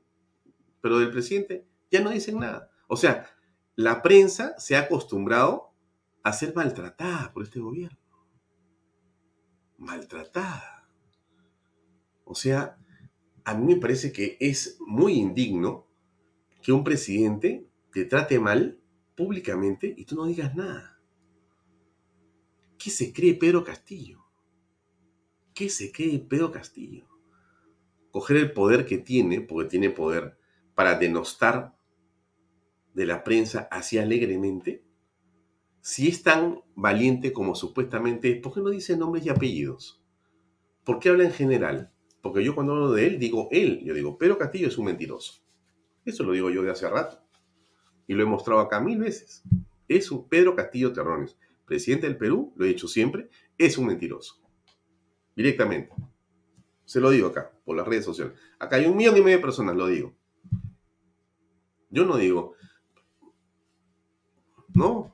Pero del presidente ya no dicen nada. O sea, la prensa se ha acostumbrado a ser maltratada por este gobierno. Maltratada. O sea, a mí me parece que es muy indigno que un presidente te trate mal públicamente y tú no digas nada. ¿Qué se cree Pedro Castillo? ¿Qué se cree Pedro Castillo? Coger el poder que tiene, porque tiene poder, para denostar de la prensa así alegremente? Si es tan valiente como supuestamente ¿por qué no dice nombres y apellidos? ¿Por qué habla en general? Porque yo cuando hablo de él, digo él. Yo digo, Pedro Castillo es un mentiroso. Eso lo digo yo de hace rato. Y lo he mostrado acá mil veces. Es un Pedro Castillo Terrones, presidente del Perú, lo he dicho siempre, es un mentiroso. Directamente. Se lo digo acá, por las redes sociales. Acá hay un millón y medio de personas, lo digo. Yo no digo, ¿No?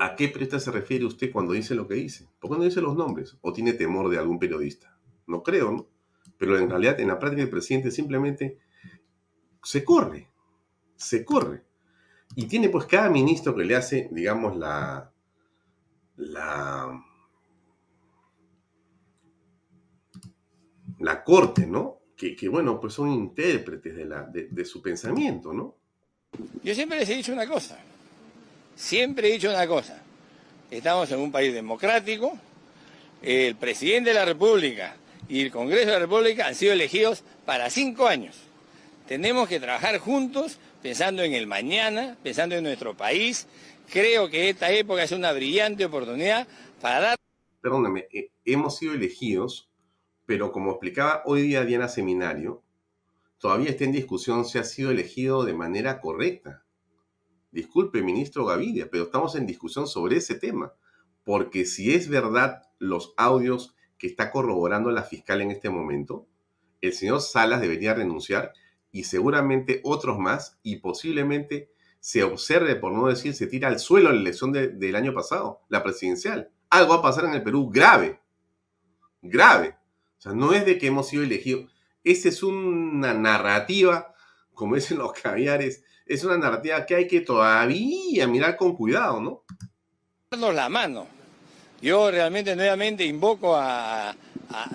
¿A qué presta se refiere usted cuando dice lo que dice? ¿Por qué no dice los nombres? ¿O tiene temor de algún periodista? No creo, ¿no? Pero en realidad, en la práctica, el presidente simplemente se corre. Se corre. Y tiene pues cada ministro que le hace, digamos, la. la. la corte, ¿no? Que, bueno, pues son intérpretes de, la, de su pensamiento, ¿no? Yo siempre les he dicho una cosa, siempre he dicho una cosa, estamos en un país democrático, el presidente de la República y el Congreso de la República han sido elegidos para cinco años. Tenemos que trabajar juntos pensando en el mañana, pensando en nuestro país. Creo que esta época es una brillante oportunidad para dar... Perdóname, eh, hemos sido elegidos, pero como explicaba hoy día Diana Seminario, todavía está en discusión si ha sido elegido de manera correcta. Disculpe, ministro Gavidia, pero estamos en discusión sobre ese tema, porque si es verdad los audios que está corroborando la fiscal en este momento, el señor Salas debería renunciar y seguramente otros más y posiblemente se observe, por no decir, se tira al suelo la elección del año pasado, la presidencial. Algo va a pasar en el Perú grave, grave. O sea, no es de que hemos sido elegidos esa es una narrativa, como [laughs] dicen los caviares, es una narrativa que hay que todavía mirar con cuidado, ¿no? Darnos la mano. Yo realmente nuevamente invoco a,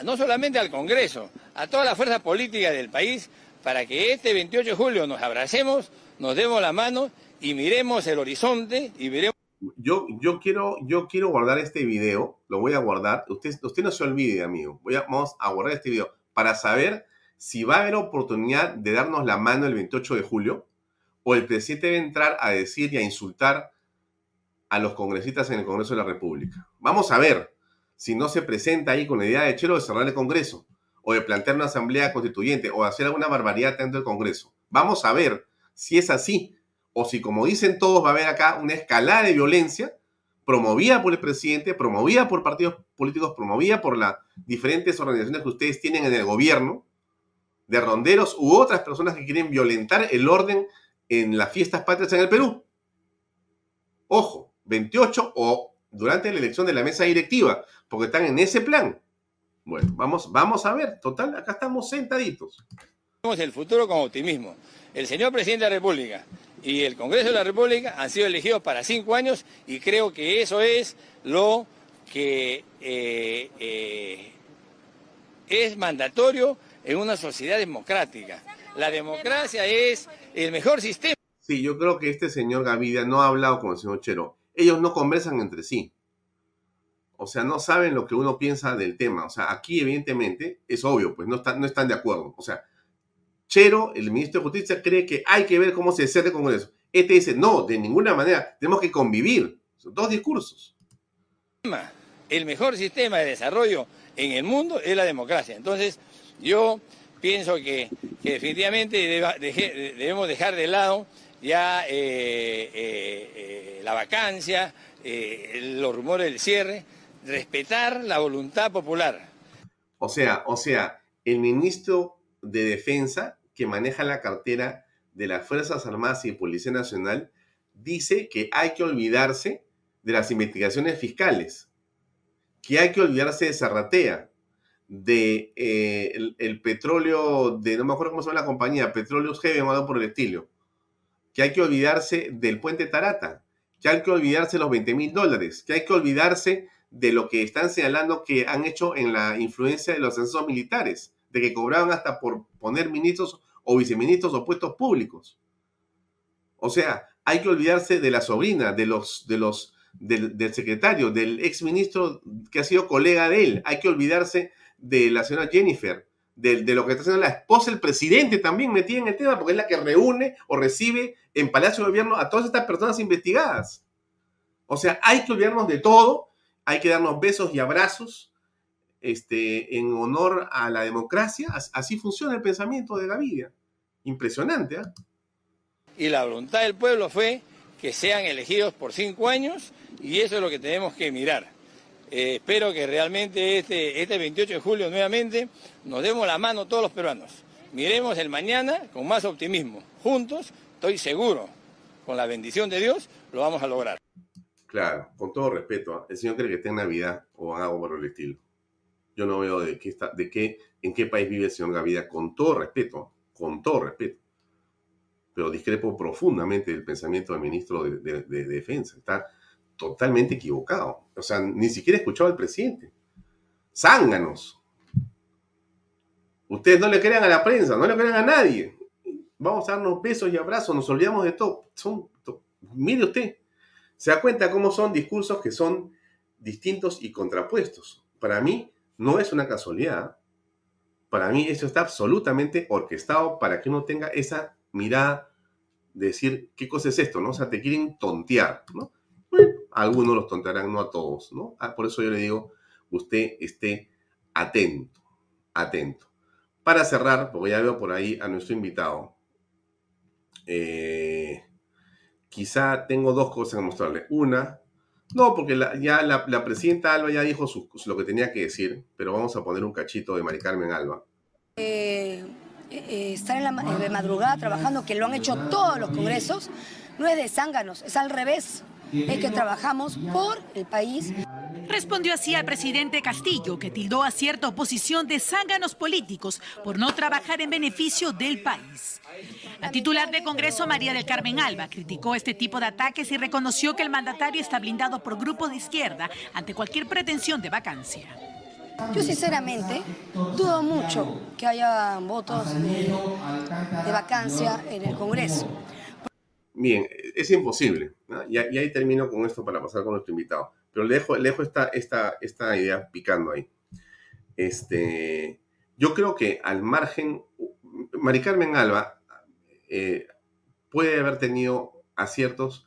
no solamente al Congreso, a toda la fuerza política del país para que este 28 de julio nos abracemos, nos demos la mano y miremos el horizonte y miremos yo, yo, quiero, yo quiero guardar este video, lo voy a guardar. Usted, usted no se olvide, amigo. Voy a, vamos a guardar este video para saber si va a haber oportunidad de darnos la mano el 28 de julio o el presidente debe entrar a decir y a insultar a los congresistas en el Congreso de la República. Vamos a ver si no se presenta ahí con la idea de Chelo de cerrar el Congreso o de plantear una asamblea constituyente o hacer alguna barbaridad dentro del Congreso. Vamos a ver si es así o si como dicen todos va a haber acá una escalada de violencia promovida por el presidente, promovida por partidos políticos, promovida por las diferentes organizaciones que ustedes tienen en el gobierno, de ronderos u otras personas que quieren violentar el orden en las fiestas patrias en el Perú. Ojo, 28 o durante la elección de la mesa directiva, porque están en ese plan. Bueno, vamos, vamos a ver, total, acá estamos sentaditos. Vemos el futuro con optimismo. El señor presidente de la República y el Congreso de la República han sido elegidos para cinco años y creo que eso es lo que eh, eh, es mandatorio en una sociedad democrática. La democracia es el mejor sistema. Sí, yo creo que este señor Gavidia no ha hablado con el señor Chero. Ellos no conversan entre sí. O sea, no saben lo que uno piensa del tema. O sea, aquí evidentemente es obvio, pues no, están, no están de acuerdo. O sea, Chero, el ministro de Justicia, cree que hay que ver cómo se cierra el Congreso. Este dice, no, de ninguna manera, tenemos que convivir. Son dos discursos. El mejor sistema de desarrollo en el mundo es la democracia. Entonces, yo pienso que, definitivamente debemos dejar de lado ya eh, eh, eh, la vacancia, los rumores del cierre, respetar la voluntad popular. O sea, o sea, el ministro de Defensa que maneja la cartera de las Fuerzas Armadas y Policía Nacional dice que hay que olvidarse de las investigaciones fiscales, que hay que olvidarse de Zarratea, de el, petróleo, de no me acuerdo cómo se llama la compañía, Petróleos Heavy, llamado por el estilo, que hay que olvidarse del puente Tarata, que hay que olvidarse los 20 mil dólares, que hay que olvidarse de lo que están señalando que han hecho en la influencia de los ascensos militares, de que cobraban hasta por poner ministros o viceministros o puestos públicos. O sea, hay que olvidarse de la sobrina, de los, de los, del, del secretario, del exministro que ha sido colega de él. Hay que olvidarse de la señora Jennifer, de, lo que está haciendo la esposa del presidente también metida en el tema, porque es la que reúne o recibe en Palacio de Gobierno a todas estas personas investigadas. O sea, hay que olvidarnos de todo, hay que darnos besos y abrazos este, en honor a la democracia. Así funciona el pensamiento de Gavidia. Impresionante, ¿ah? Y la voluntad del pueblo fue que sean elegidos por cinco años y eso es lo que tenemos que mirar. Eh, espero que realmente este, este 28 de julio nuevamente nos demos la mano todos los peruanos. Miremos el mañana con más optimismo. Juntos, estoy seguro, con la bendición de Dios, lo vamos a lograr. Claro, con todo respeto, el señor cree que está en Navidad o algo por el estilo. Yo no veo de qué está, de qué, en qué país vive el señor Gavida, con todo respeto, con todo respeto. Pero discrepo profundamente del pensamiento del ministro de Defensa. Está totalmente equivocado. O sea, ni siquiera escuchado al presidente. Zánganos. Ustedes no le crean a la prensa, no le crean a nadie. Vamos a darnos besos y abrazos, nos olvidamos de todo. Son, mire usted, se da cuenta cómo son discursos que son distintos y contrapuestos. Para mí no es una casualidad. Para mí eso está absolutamente orquestado para que uno tenga esa mirada de decir, ¿qué cosa es esto? ¿no? O sea, te quieren tontear, ¿no? Algunos los tontarán, no a todos, ¿no? Ah, por eso yo le digo, usted esté atento, atento. Para cerrar, porque ya veo por ahí a nuestro invitado, eh, quizá tengo dos cosas que mostrarle. Una, no, porque ya la, presidenta Alba ya dijo lo que tenía que decir, pero vamos a poner un cachito de Mari Carmen Alba. Eh, eh, estar en la madrugada trabajando, que lo han hecho todos los congresos, no es de zánganos, es al revés es que trabajamos por el país. Respondió así al presidente Castillo, que tildó a cierta oposición de zánganos políticos por no trabajar en beneficio del país. La titular del Congreso, María del Carmen Alba, criticó este tipo de ataques y reconoció que el mandatario está blindado por grupos de izquierda ante cualquier pretensión de vacancia. Yo sinceramente dudo mucho que haya votos de, de vacancia en el Congreso. Bien, es imposible. Y, ahí termino con esto para pasar con nuestro invitado. Pero le dejo, esta, esta, esta idea picando ahí. Este, yo creo que al margen, Mari Carmen Alba eh, puede haber tenido aciertos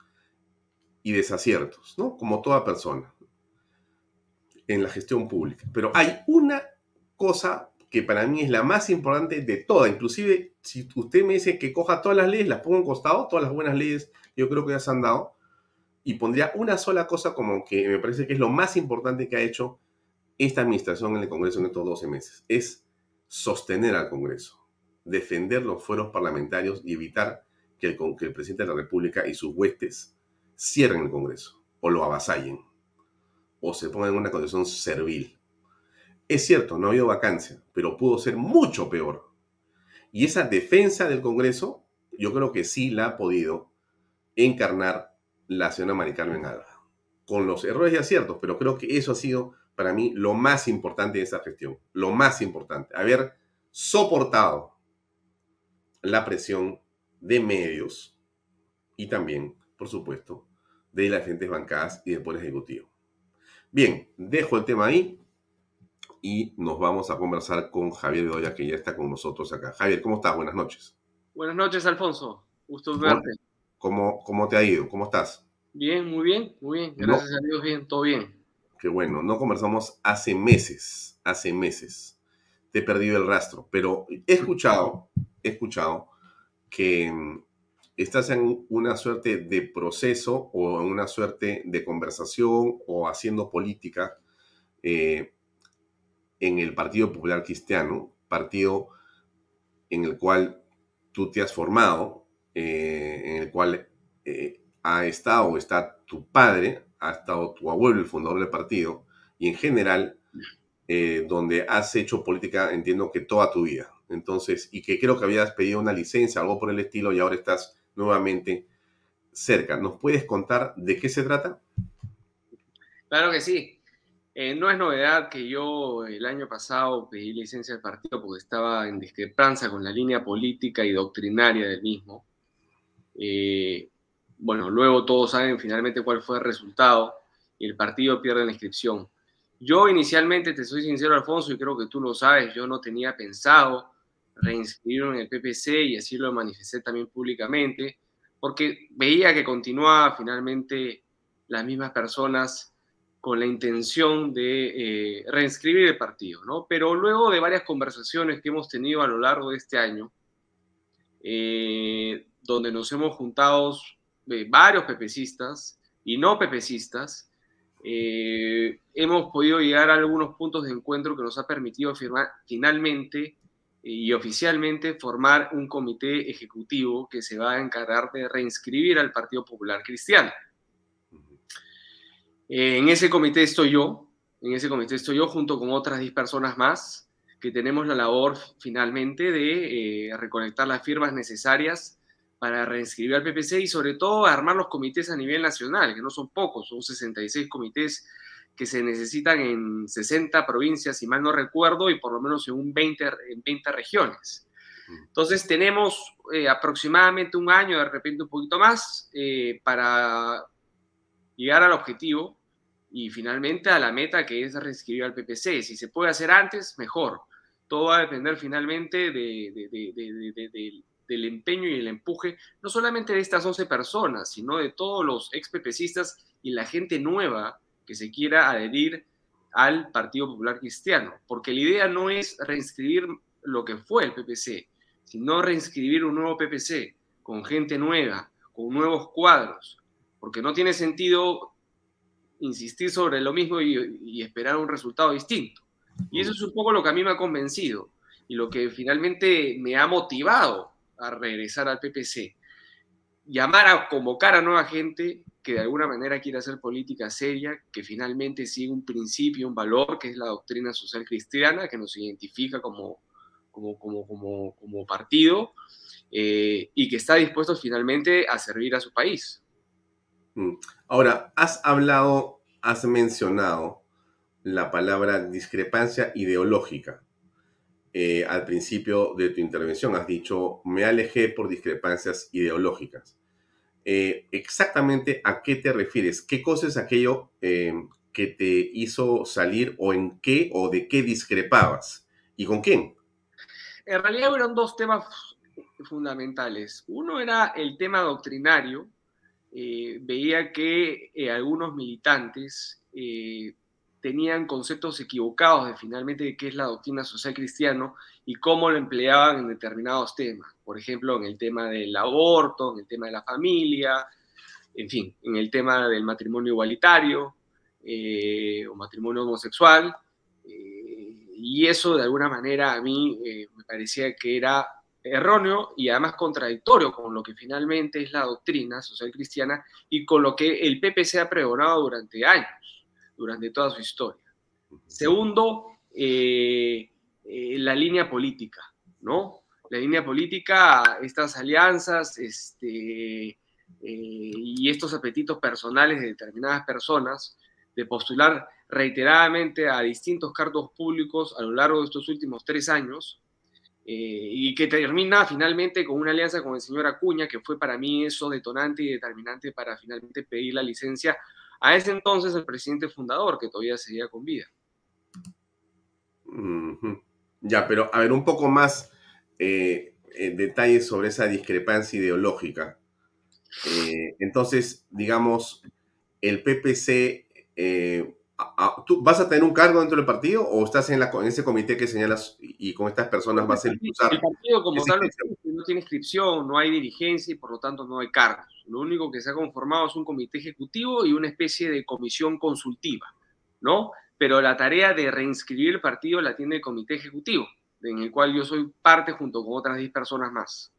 y desaciertos, ¿no? Como toda persona en la gestión pública. Pero hay una cosa que para mí es la más importante de todas. Inclusive, si usted me dice que coja todas las leyes, las pongo en costado, todas las buenas leyes, yo creo que ya se han dado, y pondría una sola cosa como que me parece que es lo más importante que ha hecho esta administración en el Congreso en estos 12 meses. Es sostener al Congreso, defender los fueros parlamentarios y evitar que el, que el presidente de la República y sus huestes cierren el Congreso o lo avasallen o se pongan en una condición servil. Es cierto, no ha habido vacancia, pero pudo ser mucho peor. Y esa defensa del Congreso, yo creo que sí la ha podido encarnar la señora Mari Carmen Alba. Con los errores y aciertos, pero creo que eso ha sido para mí lo más importante de esa gestión. Lo más importante, haber soportado la presión de medios y también, por supuesto, de las agentes bancadas y del Poder Ejecutivo. Bien, dejo el tema ahí y nos vamos a conversar con Javier Bedoya, que ya está con nosotros acá. Javier, ¿cómo estás? Buenas noches. Buenas noches, Alfonso. Gusto verte. ¿Cómo, cómo te ha ido? ¿Cómo estás? Bien, muy bien, muy bien. Gracias a Dios, bien, todo bien. Qué bueno. No conversamos hace meses, hace meses. Te he perdido el rastro, pero he escuchado, he escuchado que mm, estás en una suerte de proceso o en una suerte de conversación o haciendo política eh, en el Partido Popular Cristiano, partido en el cual tú te has formado, eh, en el cual eh, ha estado o está tu padre, ha estado tu abuelo, el fundador del partido, y en general, donde has hecho política, entiendo que toda tu vida. Entonces, y que creo que habías pedido una licencia, algo por el estilo, y ahora estás nuevamente cerca. ¿Nos puedes contar de qué se trata? Claro que sí. Eh, no es novedad que yo el año pasado pedí licencia del partido porque estaba en discrepancia con la línea política y doctrinaria del mismo. Eh, bueno, luego todos saben finalmente cuál fue el resultado y el partido pierde la inscripción. Yo inicialmente, te soy sincero Alfonso, y creo que tú lo sabes, yo no tenía pensado reinscribirlo en el PPC y así lo manifesté también públicamente, porque veía que continuaba finalmente las mismas personas con la intención de eh, reinscribir el partido, ¿no? Pero luego de varias conversaciones que hemos tenido a lo largo de este año, eh, donde nos hemos juntado eh, varios pepecistas y no pepecistas, hemos podido llegar a algunos puntos de encuentro que nos ha permitido firmar finalmente y oficialmente formar un comité ejecutivo que se va a encargar de reinscribir al Partido Popular Cristiano. En ese comité estoy yo, en ese comité estoy yo junto con otras 10 personas más que tenemos la labor finalmente de eh, recolectar las firmas necesarias para reinscribir al PPC y sobre todo armar los comités a nivel nacional, que no son pocos, son 66 comités que se necesitan en 60 provincias, si mal no recuerdo, y por lo menos en, un 20, en 20 regiones. Entonces tenemos eh, aproximadamente un año, de repente un poquito más, eh, para llegar al objetivo y finalmente a la meta que es reescribir al PPC. Si se puede hacer antes, mejor. Todo va a depender finalmente del empeño y el empuje, no solamente de estas 11 personas, sino de todos los ex PPCistas y la gente nueva que se quiera adherir al Partido Popular Cristiano, porque la idea no es reinscribir lo que fue el PPC, sino reinscribir un nuevo PPC con gente nueva, con nuevos cuadros, porque no tiene sentido insistir sobre lo mismo y, esperar un resultado distinto. Y eso es un poco lo que a mí me ha convencido y lo que finalmente me ha motivado a regresar al PPC. Llamar a convocar a nueva gente que de alguna manera quiere hacer política seria, que finalmente sigue un principio, un valor, que es la doctrina social cristiana, que nos identifica como, como, como, como, partido, eh, y que está dispuesto finalmente a servir a su país. Mm. Ahora, has hablado, has mencionado la palabra discrepancia ideológica. Eh, al principio de tu intervención has dicho, me alejé por discrepancias ideológicas. Eh, exactamente a qué te refieres, qué cosa es aquello eh, que te hizo salir o en qué o de qué discrepabas y con quién. En realidad eran dos temas fundamentales. Uno era el tema doctrinario. Eh, veía que algunos militantes tenían conceptos equivocados de finalmente qué es la doctrina social cristiano y cómo lo empleaban en determinados temas. Por ejemplo, en el tema del aborto, en el tema de la familia, en fin, en el tema del matrimonio igualitario eh, o matrimonio homosexual. Eh, y eso de alguna manera a mí eh, me parecía que era erróneo y además contradictorio con lo que finalmente es la doctrina social cristiana y con lo que el PPC ha pregonado durante años, durante toda su historia. Segundo, la línea política, ¿no? La línea política, estas alianzas, este, eh, y estos apetitos personales de determinadas personas de postular reiteradamente a distintos cargos públicos a lo largo de estos últimos tres años eh, y que termina finalmente con una alianza con el señor Acuña, que fue para mí eso detonante y determinante para finalmente pedir la licencia a ese entonces el presidente fundador, que todavía seguía con vida. Ya, pero a ver, un poco más eh, detalles sobre esa discrepancia ideológica. Eh, entonces, digamos, el PPC, eh, ¿tú vas a tener un cargo dentro del partido o estás en, la, en ese comité que señalas y, con estas personas vas a impulsar? El partido como tal no tiene inscripción, no hay dirigencia y por lo tanto no hay cargos. Lo único que se ha conformado es un comité ejecutivo y una especie de comisión consultiva, ¿no? Pero la tarea de reinscribir el partido la tiene el comité ejecutivo, en el cual yo soy parte junto con otras 10 personas más.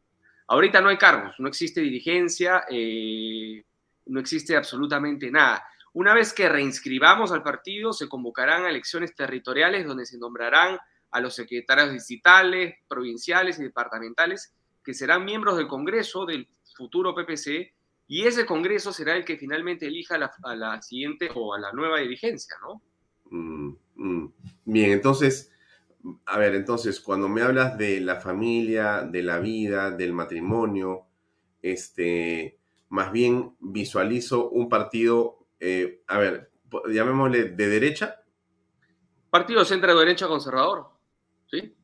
Ahorita no hay cargos, no existe dirigencia, eh, no existe absolutamente nada. Una vez que reinscribamos al partido, se convocarán elecciones territoriales donde se nombrarán a los secretarios distritales, provinciales y departamentales, que serán miembros del Congreso del futuro PPC, y ese Congreso será el que finalmente elija a la, siguiente o a la nueva dirigencia, ¿no? Mm, mm. Bien, entonces, a ver, entonces, cuando me hablas de la familia, de la vida, del matrimonio, este, más bien visualizo un partido, eh, a ver, llamémosle de derecha. Partido centro-derecha conservador, ¿sí?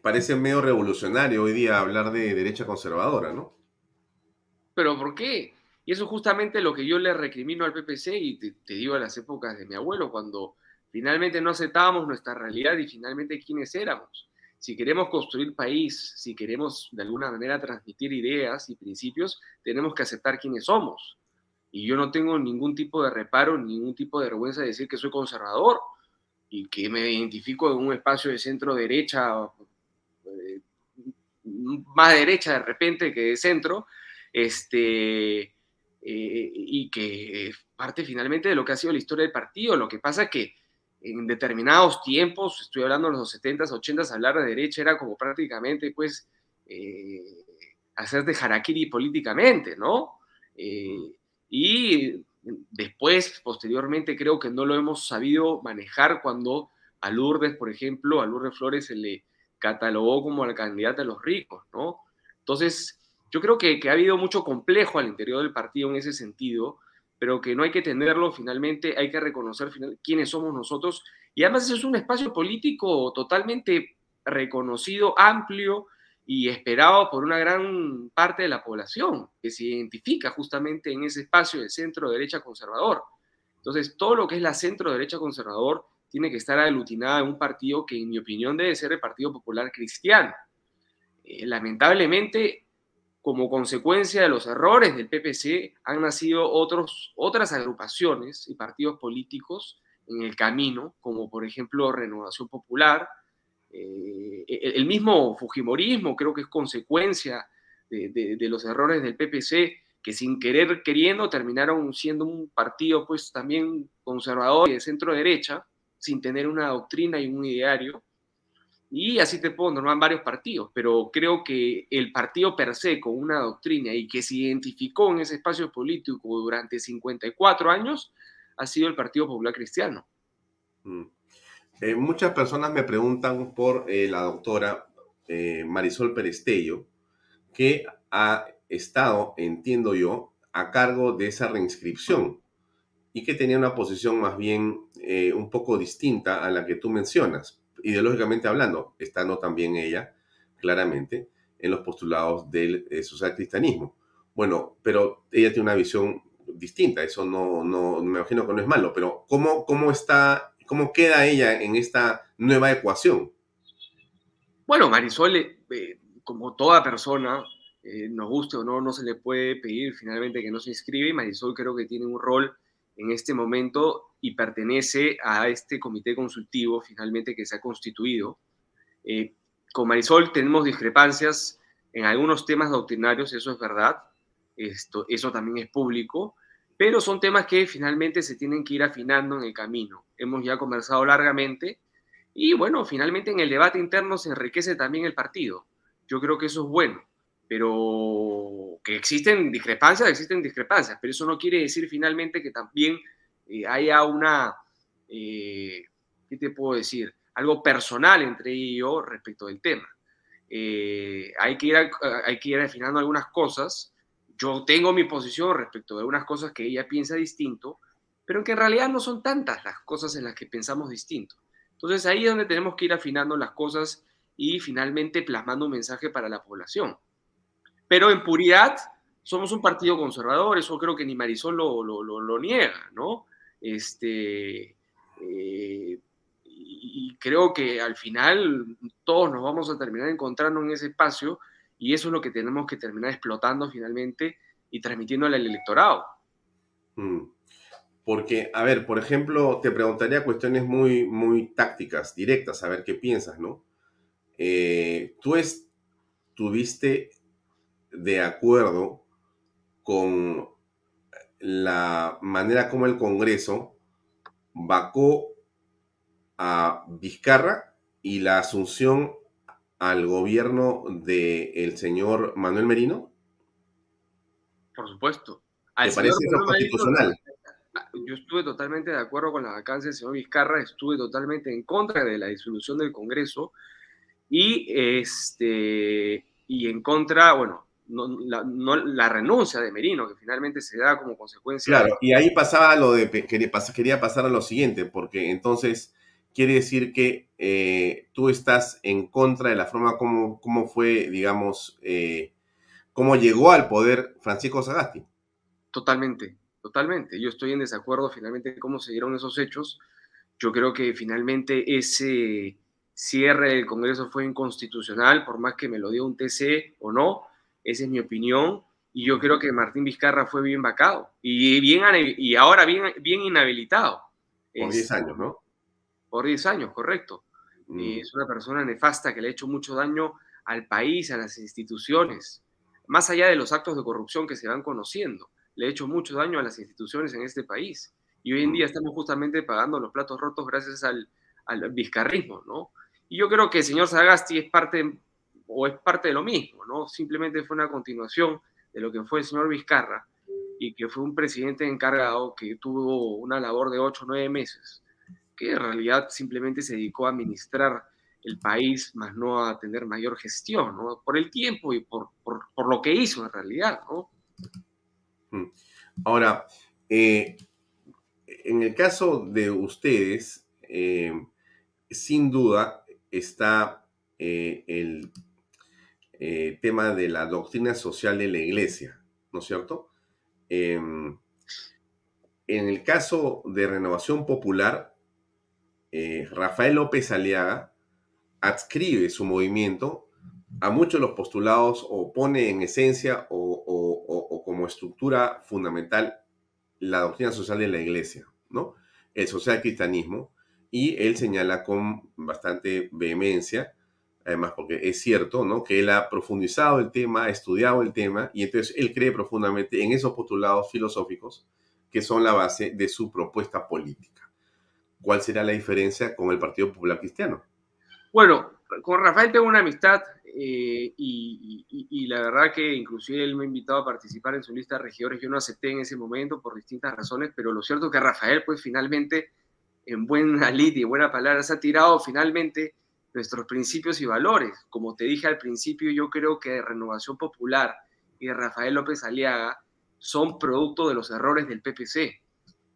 Parece medio revolucionario hoy día hablar de derecha conservadora, ¿no? Pero ¿por qué? Y eso es justamente lo que yo le recrimino al PPC y te, te digo a las épocas de mi abuelo, cuando Finalmente no aceptábamos nuestra realidad y finalmente quiénes éramos. Si queremos construir país, si queremos de alguna manera transmitir ideas y principios, tenemos que aceptar quiénes somos. Y yo no tengo ningún tipo de reparo, ningún tipo de vergüenza de decir que soy conservador y que me identifico en un espacio de centro derecha, eh, más derecha de repente que de centro, este, eh, y que parte finalmente de lo que ha sido la historia del partido. Lo que pasa es que en determinados tiempos, estoy hablando de los 70s, 80s, hablar de derecha era como prácticamente, pues, eh, hacer de harakiri políticamente, ¿no? Eh, y después, posteriormente, creo que no lo hemos sabido manejar cuando a Lourdes, por ejemplo, a Lourdes Flores se le catalogó como la candidata de los ricos, ¿no? Entonces, yo creo que, que ha habido mucho complejo al interior del partido en ese sentido, pero que no hay que tenerlo, finalmente hay que reconocer quiénes somos nosotros. Y además es un espacio político totalmente reconocido, amplio y esperado por una gran parte de la población, que se identifica justamente en ese espacio de centro-derecha conservador. Entonces, todo lo que es la centro-derecha conservador tiene que estar aglutinada en un partido que, en mi opinión, debe ser el Partido Popular Cristiano. Eh, lamentablemente, como consecuencia de los errores del PPC, han nacido otros, otras agrupaciones y partidos políticos en el camino, como por ejemplo Renovación Popular. Eh, el mismo Fujimorismo creo que es consecuencia de, los errores del PPC, que sin querer queriendo terminaron siendo un partido pues también conservador y de centro derecha, sin tener una doctrina y un ideario. Y así te puedo nombrar varios partidos, pero creo que el partido per se con una doctrina y que se identificó en ese espacio político durante 54 años ha sido el Partido Popular Cristiano. Mm. Eh, muchas personas me preguntan por eh, la doctora eh, Marisol Perestello, que ha estado, entiendo yo, a cargo de esa reinscripción y que tenía una posición más bien un poco distinta a la que tú mencionas ideológicamente hablando, estando también ella, claramente, en los postulados del eh, social cristianismo. Bueno, pero ella tiene una visión distinta, eso no, no me imagino que no es malo, pero ¿cómo, cómo está, cómo queda ella en esta nueva ecuación? Bueno, Marisol, eh, como toda persona, eh, nos guste o no, no se le puede pedir finalmente que no se inscribe Marisol creo que tiene un rol en este momento y pertenece a este comité consultivo finalmente que se ha constituido. Eh, con Marisol tenemos discrepancias en algunos temas doctrinarios, eso es verdad, esto, eso también es público, pero son temas que finalmente se tienen que ir afinando en el camino. Hemos ya conversado largamente y bueno, finalmente en el debate interno se enriquece también el partido. Yo creo que eso es bueno, pero que existen discrepancias, existen discrepancias, pero eso no quiere decir finalmente que también eh, haya una, eh, ¿qué te puedo decir? Algo personal entre ellos respecto del tema. Eh, hay, que ir, hay que ir afinando algunas cosas yo tengo mi posición respecto de algunas cosas que ella piensa distinto, pero que en realidad no son tantas las cosas en las que pensamos distinto. Entonces ahí es donde tenemos que ir afinando las cosas y finalmente plasmando un mensaje para la población. Pero en puridad somos un partido conservador, eso creo que ni Marisol lo, lo, niega, ¿no? Este, eh, y creo que al final todos nos vamos a terminar encontrando en ese espacio y eso es lo que tenemos que terminar explotando finalmente y transmitiéndole al electorado. Mm. Porque, a ver, por ejemplo, te preguntaría cuestiones muy, muy tácticas, directas, a ver qué piensas, ¿no? Eh, ¿Tú estuviste de acuerdo con la manera como el Congreso vacó a Vizcarra y la asunción al gobierno del señor Manuel Merino? Por supuesto. ¿Te parece eso constitucional? yo estuve totalmente de acuerdo con la vacancia del señor Vizcarra, estuve totalmente en contra de la disolución del Congreso y, este, y en contra, bueno, no, la, la, renuncia de Merino, que finalmente se da como consecuencia. Claro, y ahí pasaba lo de, quería, quería pasar a lo siguiente, porque entonces quiere decir que eh, tú estás en contra de la forma como, como fue, digamos, eh, cómo llegó al poder Francisco Sagasti. Totalmente, totalmente. Yo estoy en desacuerdo finalmente de cómo se dieron esos hechos. Yo creo que finalmente ese cierre del Congreso fue inconstitucional, por más que me lo dio un TC o no. Esa es mi opinión. Y yo creo que Martín Vizcarra fue bien vacado y, bien, y ahora bien, bien inhabilitado. Por 10 años, ¿no? por 10 años, correcto. Mm. es una persona nefasta que le ha hecho mucho daño al país, a las instituciones, más allá de los actos de corrupción que se van conociendo. Le ha hecho mucho daño a las instituciones en este país. Y hoy en día mm. estamos justamente pagando los platos rotos gracias al, al vizcarrismo, ¿no? Y yo creo que el señor Sagasti es parte, o es parte de lo mismo, ¿no? Simplemente fue una continuación de lo que fue el señor Vizcarra y que fue un presidente encargado que tuvo una labor de ocho o nueve meses que en realidad simplemente se dedicó a administrar el país, más no a tener mayor gestión, ¿no? Por el tiempo y por, lo que hizo en realidad, ¿no? Mm. Ahora, eh, en el caso de ustedes, eh, sin duda está eh, el tema de la doctrina social de la iglesia, ¿no es cierto? Em, en el caso de Renovación Popular, eh, Rafael López Aliaga adscribe su movimiento a muchos de los postulados o pone en esencia o, como estructura fundamental la doctrina social de la iglesia, ¿no? El social cristianismo, y él señala con bastante vehemencia, además porque es cierto, ¿no? Que él ha profundizado el tema, ha estudiado el tema, y entonces él cree profundamente en esos postulados filosóficos que son la base de su propuesta política. ¿cuál será la diferencia con el Partido Popular Cristiano? Bueno, con Rafael tengo una amistad eh, y, la verdad que inclusive él me ha invitado a participar en su lista de regidores. Yo no acepté en ese momento por distintas razones, pero lo cierto es que Rafael, pues finalmente, en buena [laughs] lid y buena palabra, se ha tirado finalmente nuestros principios y valores. Como te dije al principio, yo creo que Renovación Popular y Rafael López Aliaga son producto de los errores del PPC.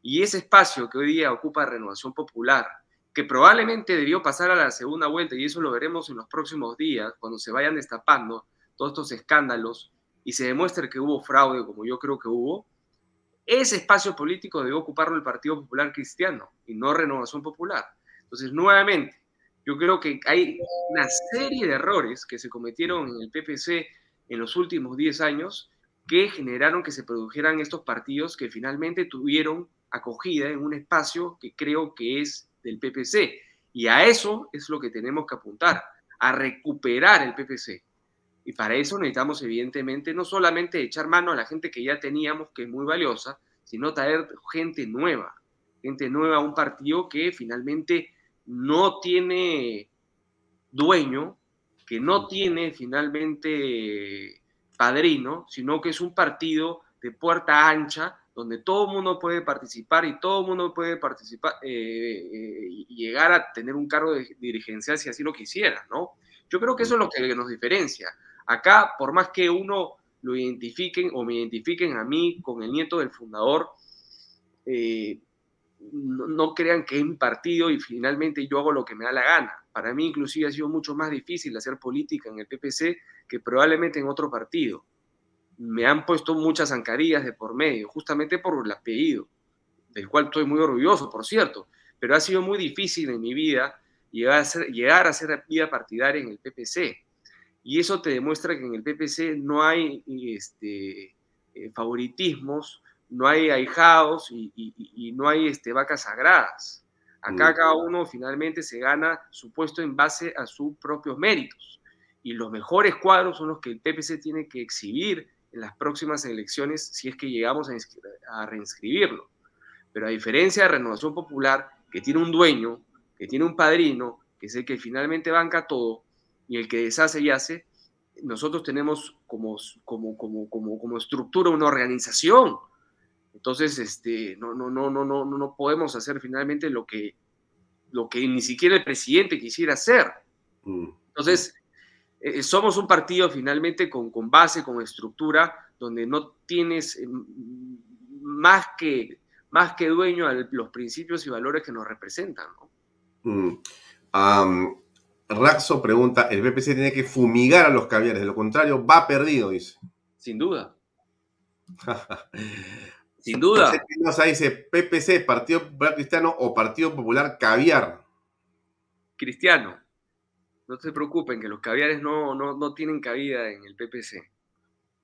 Y ese espacio que hoy día ocupa Renovación Popular, que probablemente debió pasar a la segunda vuelta, y eso lo veremos en los próximos días, cuando se vayan destapando todos estos escándalos y se demuestre que hubo fraude, como yo creo que hubo, ese espacio político debe ocuparlo el Partido Popular Cristiano y no Renovación Popular. Entonces, nuevamente, yo creo que hay una serie de errores que se cometieron en el PPC en los últimos 10 años que generaron que se produjeran estos partidos que finalmente tuvieron acogida en un espacio que creo que es del PPC. Y a eso es lo que tenemos que apuntar, a recuperar el PPC. Y para eso necesitamos, evidentemente, no solamente echar mano a la gente que ya teníamos, que es muy valiosa, sino traer gente nueva, gente nueva a un partido que finalmente no tiene dueño, que no tiene finalmente padrino, sino que es un partido de puerta ancha, donde todo el mundo puede participar y todo el mundo puede participar eh, eh, y llegar a tener un cargo de dirigencial si así lo quisiera, ¿no? Yo creo que eso es lo que nos diferencia. Acá, por más que uno lo identifiquen o me identifiquen a mí con el nieto del fundador, eh, no, crean que es mi partido y finalmente yo hago lo que me da la gana. Para mí inclusive ha sido mucho más difícil hacer política en el PPC que probablemente en otro partido. Me han puesto muchas zancadillas de por medio, justamente por el apellido, del cual estoy muy orgulloso, por cierto, pero ha sido muy difícil en mi vida llegar a ser, llegar a ser vida partidaria en el PPC. Y eso te demuestra que en el PPC no hay este, eh, favoritismos, no hay ahijados y, no hay este, vacas sagradas. Acá cada uno finalmente se gana su puesto en base a sus propios méritos. Y los mejores cuadros son los que el PPC tiene que exhibir en las próximas elecciones si es que llegamos a, a reinscribirlo. Pero a diferencia de Renovación Popular, que tiene un dueño, que tiene un padrino, que es el que finalmente banca todo, y el que deshace y hace, nosotros tenemos como, como, como, como, como estructura una organización. Entonces, este, no, no, no, no, no, no podemos hacer finalmente lo que, lo que ni siquiera el presidente quisiera hacer. Mm. Entonces, eh, somos un partido finalmente con, con, base, con estructura, donde no tienes eh, más, que, más que dueño a los principios y valores que nos representan. ¿no? Mm. Raxo pregunta, el PPC tiene que fumigar a los caviares, de lo contrario va perdido, dice. Sin duda. [laughs] Sin duda. dice PPC, Partido Popular Cristiano o Partido Popular Caviar. Cristiano. No se preocupen, que los caviares no, no, no tienen cabida en el PPC.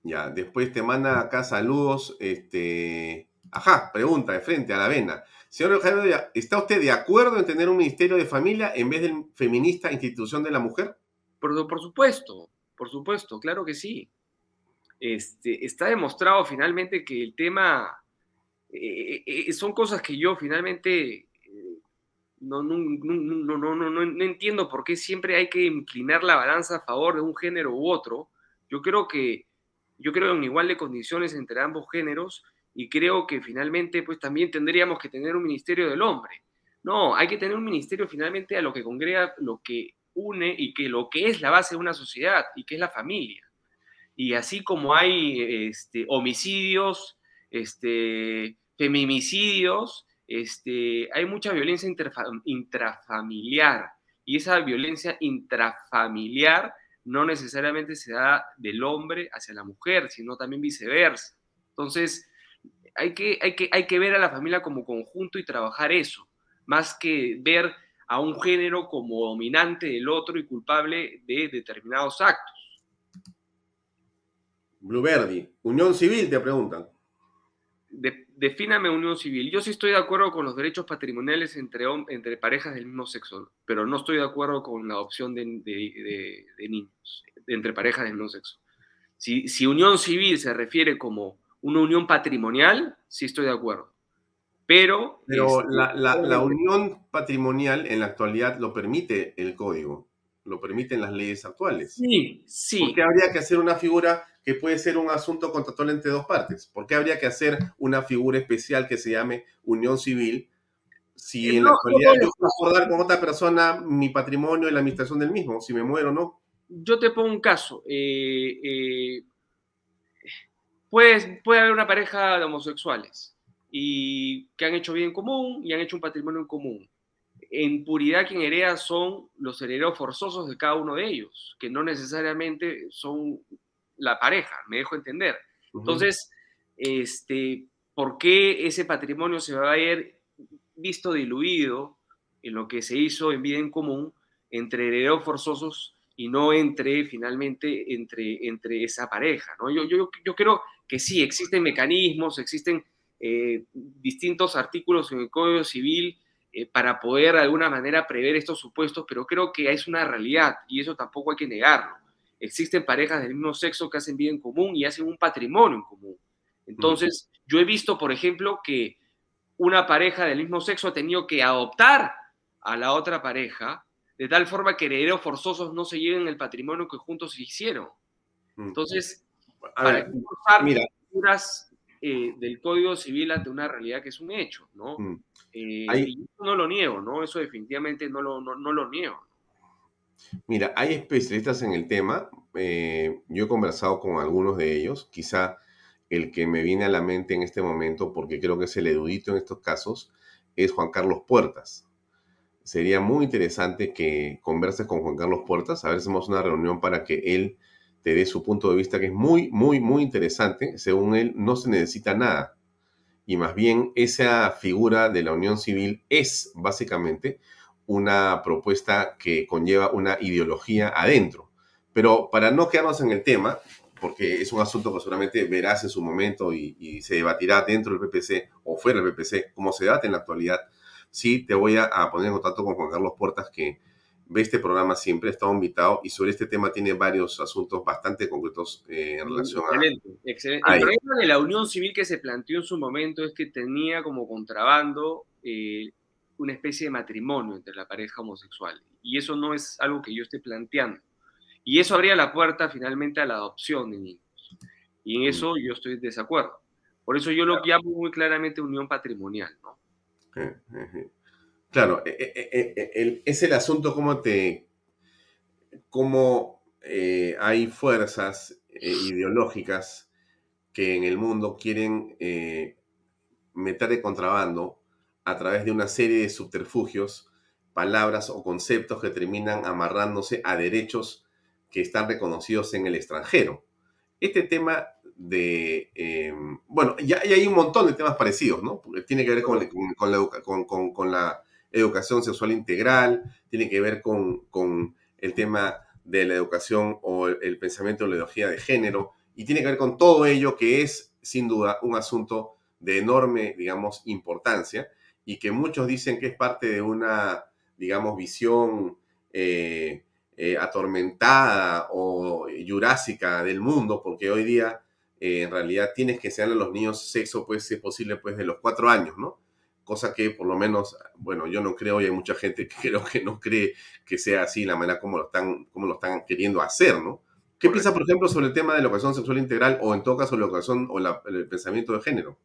Ya, después te manda acá saludos, este, Ajá, pregunta de frente a la vena. Señor Jaime, ¿está usted de acuerdo en tener un Ministerio de Familia en vez del feminista Institución de la Mujer? Por, por supuesto, por supuesto, claro que sí. Este, está demostrado finalmente que el tema eh, eh, son cosas que yo finalmente no, no, no, no, no, no entiendo por qué siempre hay que inclinar la balanza a favor de un género u otro. Yo creo que yo creo en igual de condiciones entre ambos géneros y creo que finalmente pues también tendríamos que tener un ministerio del hombre. No, hay que tener un ministerio finalmente a lo que congrega, lo que une y que lo que es la base de una sociedad y que es la familia. Y así como hay este, homicidios, este, feminicidios, este, hay mucha violencia intrafamiliar y esa violencia intrafamiliar no necesariamente se da del hombre hacia la mujer, sino también viceversa. Entonces, hay que, hay, que, hay que ver a la familia como conjunto y trabajar eso, más que ver a un género como dominante del otro y culpable de determinados actos. Blueverdi, Unión Civil, te preguntan. Defíname unión civil. Yo sí estoy de acuerdo con los derechos patrimoniales entre, entre parejas del mismo sexo, pero no estoy de acuerdo con la adopción de, niños entre parejas del mismo sexo. Si, si unión civil se refiere como una unión patrimonial, sí estoy de acuerdo. Pero... Pero este, la, unión patrimonial en la actualidad lo permite el código, lo permiten las leyes actuales. Sí, sí. ¿Por qué habría que hacer una figura que puede ser un asunto contractual entre dos partes? ¿Por qué habría que hacer una figura especial que se llame unión civil si en la actualidad yo puedo acordar con otra persona mi patrimonio y la administración del mismo, si me muero o no? Yo te pongo un caso. Eh, eh, puede, puede haber una pareja de homosexuales y que han hecho bien en común y han hecho un patrimonio en común. En puridad quien hereda son los herederos forzosos de cada uno de ellos, que no necesariamente son la pareja, me dejo entender. Entonces, este, ¿por qué ese patrimonio se va a ver visto diluido en lo que se hizo en vida en común entre herederos forzosos y no entre, finalmente, entre, entre esa pareja? ¿no? Yo, yo, yo creo que sí, existen mecanismos, existen eh, distintos artículos en el Código Civil eh, para poder de alguna manera prever estos supuestos, pero creo que es una realidad y eso tampoco hay que negarlo. Existen parejas del mismo sexo que hacen vida en común y hacen un patrimonio en común. Entonces, yo he visto, por ejemplo, que una pareja del mismo sexo ha tenido que adoptar a la otra pareja de tal forma que herederos forzosos no se lleven el patrimonio que juntos hicieron. Entonces, a ver, mira, eh, del Código Civil ante una realidad que es un hecho, ¿no? Mm. Eh, y eso no lo niego, ¿no? Eso definitivamente no lo, no, lo niego. Mira, hay especialistas en el tema. Eh, yo he conversado con algunos de ellos. Quizá el que me viene a la mente en este momento, porque creo que es el erudito en estos casos, es Juan Carlos Puertas. Sería muy interesante que converses con Juan Carlos Puertas, a ver si hacemos una reunión para que él te dé su punto de vista, que es muy, muy, muy interesante. Según él, no se necesita nada. Y más bien, esa figura de la unión civil es básicamente una propuesta que conlleva una ideología adentro. Pero para no quedarnos en el tema, porque es un asunto que seguramente verás en su momento y, se debatirá dentro del PPC o fuera del PPC, como se debate en la actualidad, sí te voy a, a poner en contacto con Juan Carlos Portas, que ve este programa siempre, estado invitado y sobre este tema tiene varios asuntos bastante concretos eh, en relación excelente, a... Excelente. El problema de la unión civil que se planteó en su momento es que tenía como contrabando eh, una especie de matrimonio entre la pareja homosexual. Y eso no es algo que yo esté planteando. Y eso abría la puerta finalmente a la adopción de niños. Y en eso yo estoy en desacuerdo. Por eso yo lo llamo muy claramente unión patrimonial, ¿no? Claro, es el asunto cómo te, cómo eh, hay fuerzas eh, ideológicas que en el mundo quieren eh, meter de contrabando a través de una serie de subterfugios, palabras o conceptos que terminan amarrándose a derechos que están reconocidos en el extranjero. Este tema de, bueno, ya, hay un montón de temas parecidos, ¿no? tiene que ver con, con la educación sexual integral, tiene que ver con, el tema de la educación o el, pensamiento de la ideología de género, y tiene que ver con todo ello que es sin duda un asunto de enorme, digamos, importancia y que muchos dicen que es parte de una, digamos, visión eh, eh, atormentada o jurásica del mundo, porque hoy día eh, en realidad tienes que enseñarle a los niños sexo, pues, si es posible, pues, de los cuatro años, ¿no? cosa que por lo menos, bueno, yo no creo y hay mucha gente que [laughs] creo que no cree que sea así la manera como lo están, como lo están queriendo hacer, ¿no? ¿Qué piensa, por ejemplo, sobre el tema de la educación sexual integral o en todo caso la educación o el pensamiento de género?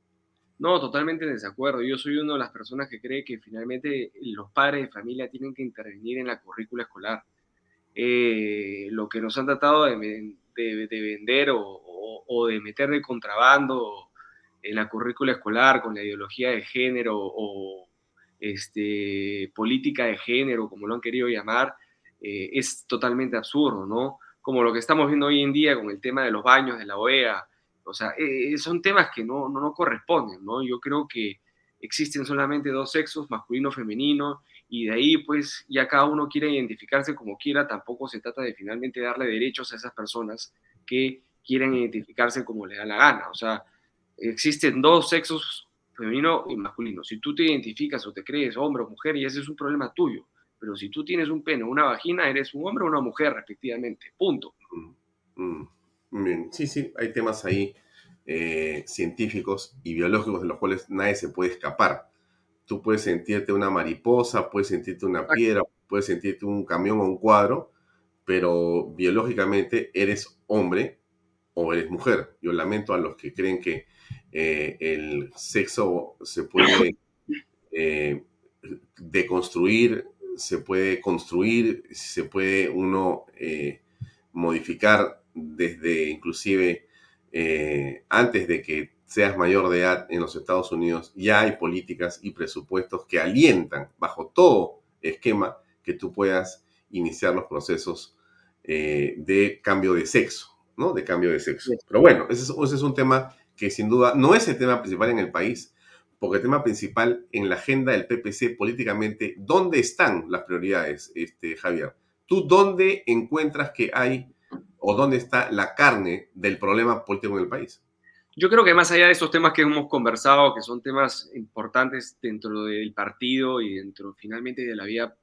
No, totalmente en desacuerdo. Yo soy una de las personas que cree que finalmente los padres de familia tienen que intervenir en la currícula escolar. Eh, lo que nos han tratado de, vender o, o, de meter de contrabando en la currícula escolar con la ideología de género o este, política de género, como lo han querido llamar, eh, es totalmente absurdo, ¿no? Como lo que estamos viendo hoy en día con el tema de los baños de la OEA, o sea, eh, son temas que no, no, no corresponden, ¿no? Yo creo que existen solamente dos sexos, masculino, femenino, y de ahí pues ya cada uno quiere identificarse como quiera, tampoco se trata de finalmente darle derechos a esas personas que quieren identificarse como les da la gana, o sea, existen dos sexos, femenino y masculino. Si tú te identificas o te crees hombre o mujer, y ese es un problema tuyo. Pero si tú tienes un pene o una vagina, eres un hombre o una mujer, respectivamente. Punto. Mm, mm. Bien, sí, sí, hay temas ahí eh, científicos y biológicos de los cuales nadie se puede escapar. Tú puedes sentirte una mariposa, puedes sentirte una piedra, puedes sentirte un camión o un cuadro, pero biológicamente eres hombre o eres mujer. Yo lamento a los que creen que eh, el sexo se puede [coughs] eh, deconstruir, se puede construir, se puede uno eh, modificar desde inclusive antes de que seas mayor de edad en los Estados Unidos, ya hay políticas y presupuestos que alientan bajo todo esquema que tú puedas iniciar los procesos de cambio de sexo, ¿no? De cambio de sexo. Pero bueno, ese es un tema que sin duda no es el tema principal en el país, porque el tema principal en la agenda del PPC políticamente, ¿dónde están las prioridades, este, Javier? ¿Tú dónde encuentras que hay o dónde está la carne del problema político en el país? Yo creo que más allá de estos temas que hemos conversado, que son temas importantes dentro del partido y dentro finalmente de la vida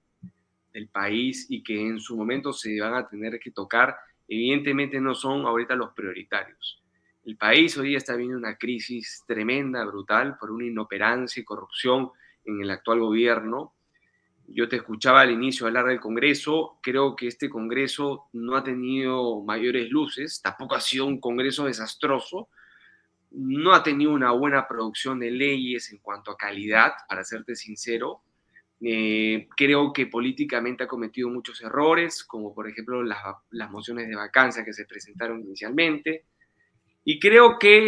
del país y que en su momento se van a tener que tocar, evidentemente no son ahorita los prioritarios. El país hoy está viviendo una crisis tremenda, brutal, por una inoperancia y corrupción en el actual gobierno. Yo te escuchaba al inicio hablar del Congreso, creo que este Congreso no ha tenido mayores luces, tampoco ha sido un Congreso desastroso, no ha tenido una buena producción de leyes en cuanto a calidad, para serte sincero. Eh, creo que políticamente ha cometido muchos errores, como por ejemplo las, las mociones de vacancia que se presentaron inicialmente. Y creo que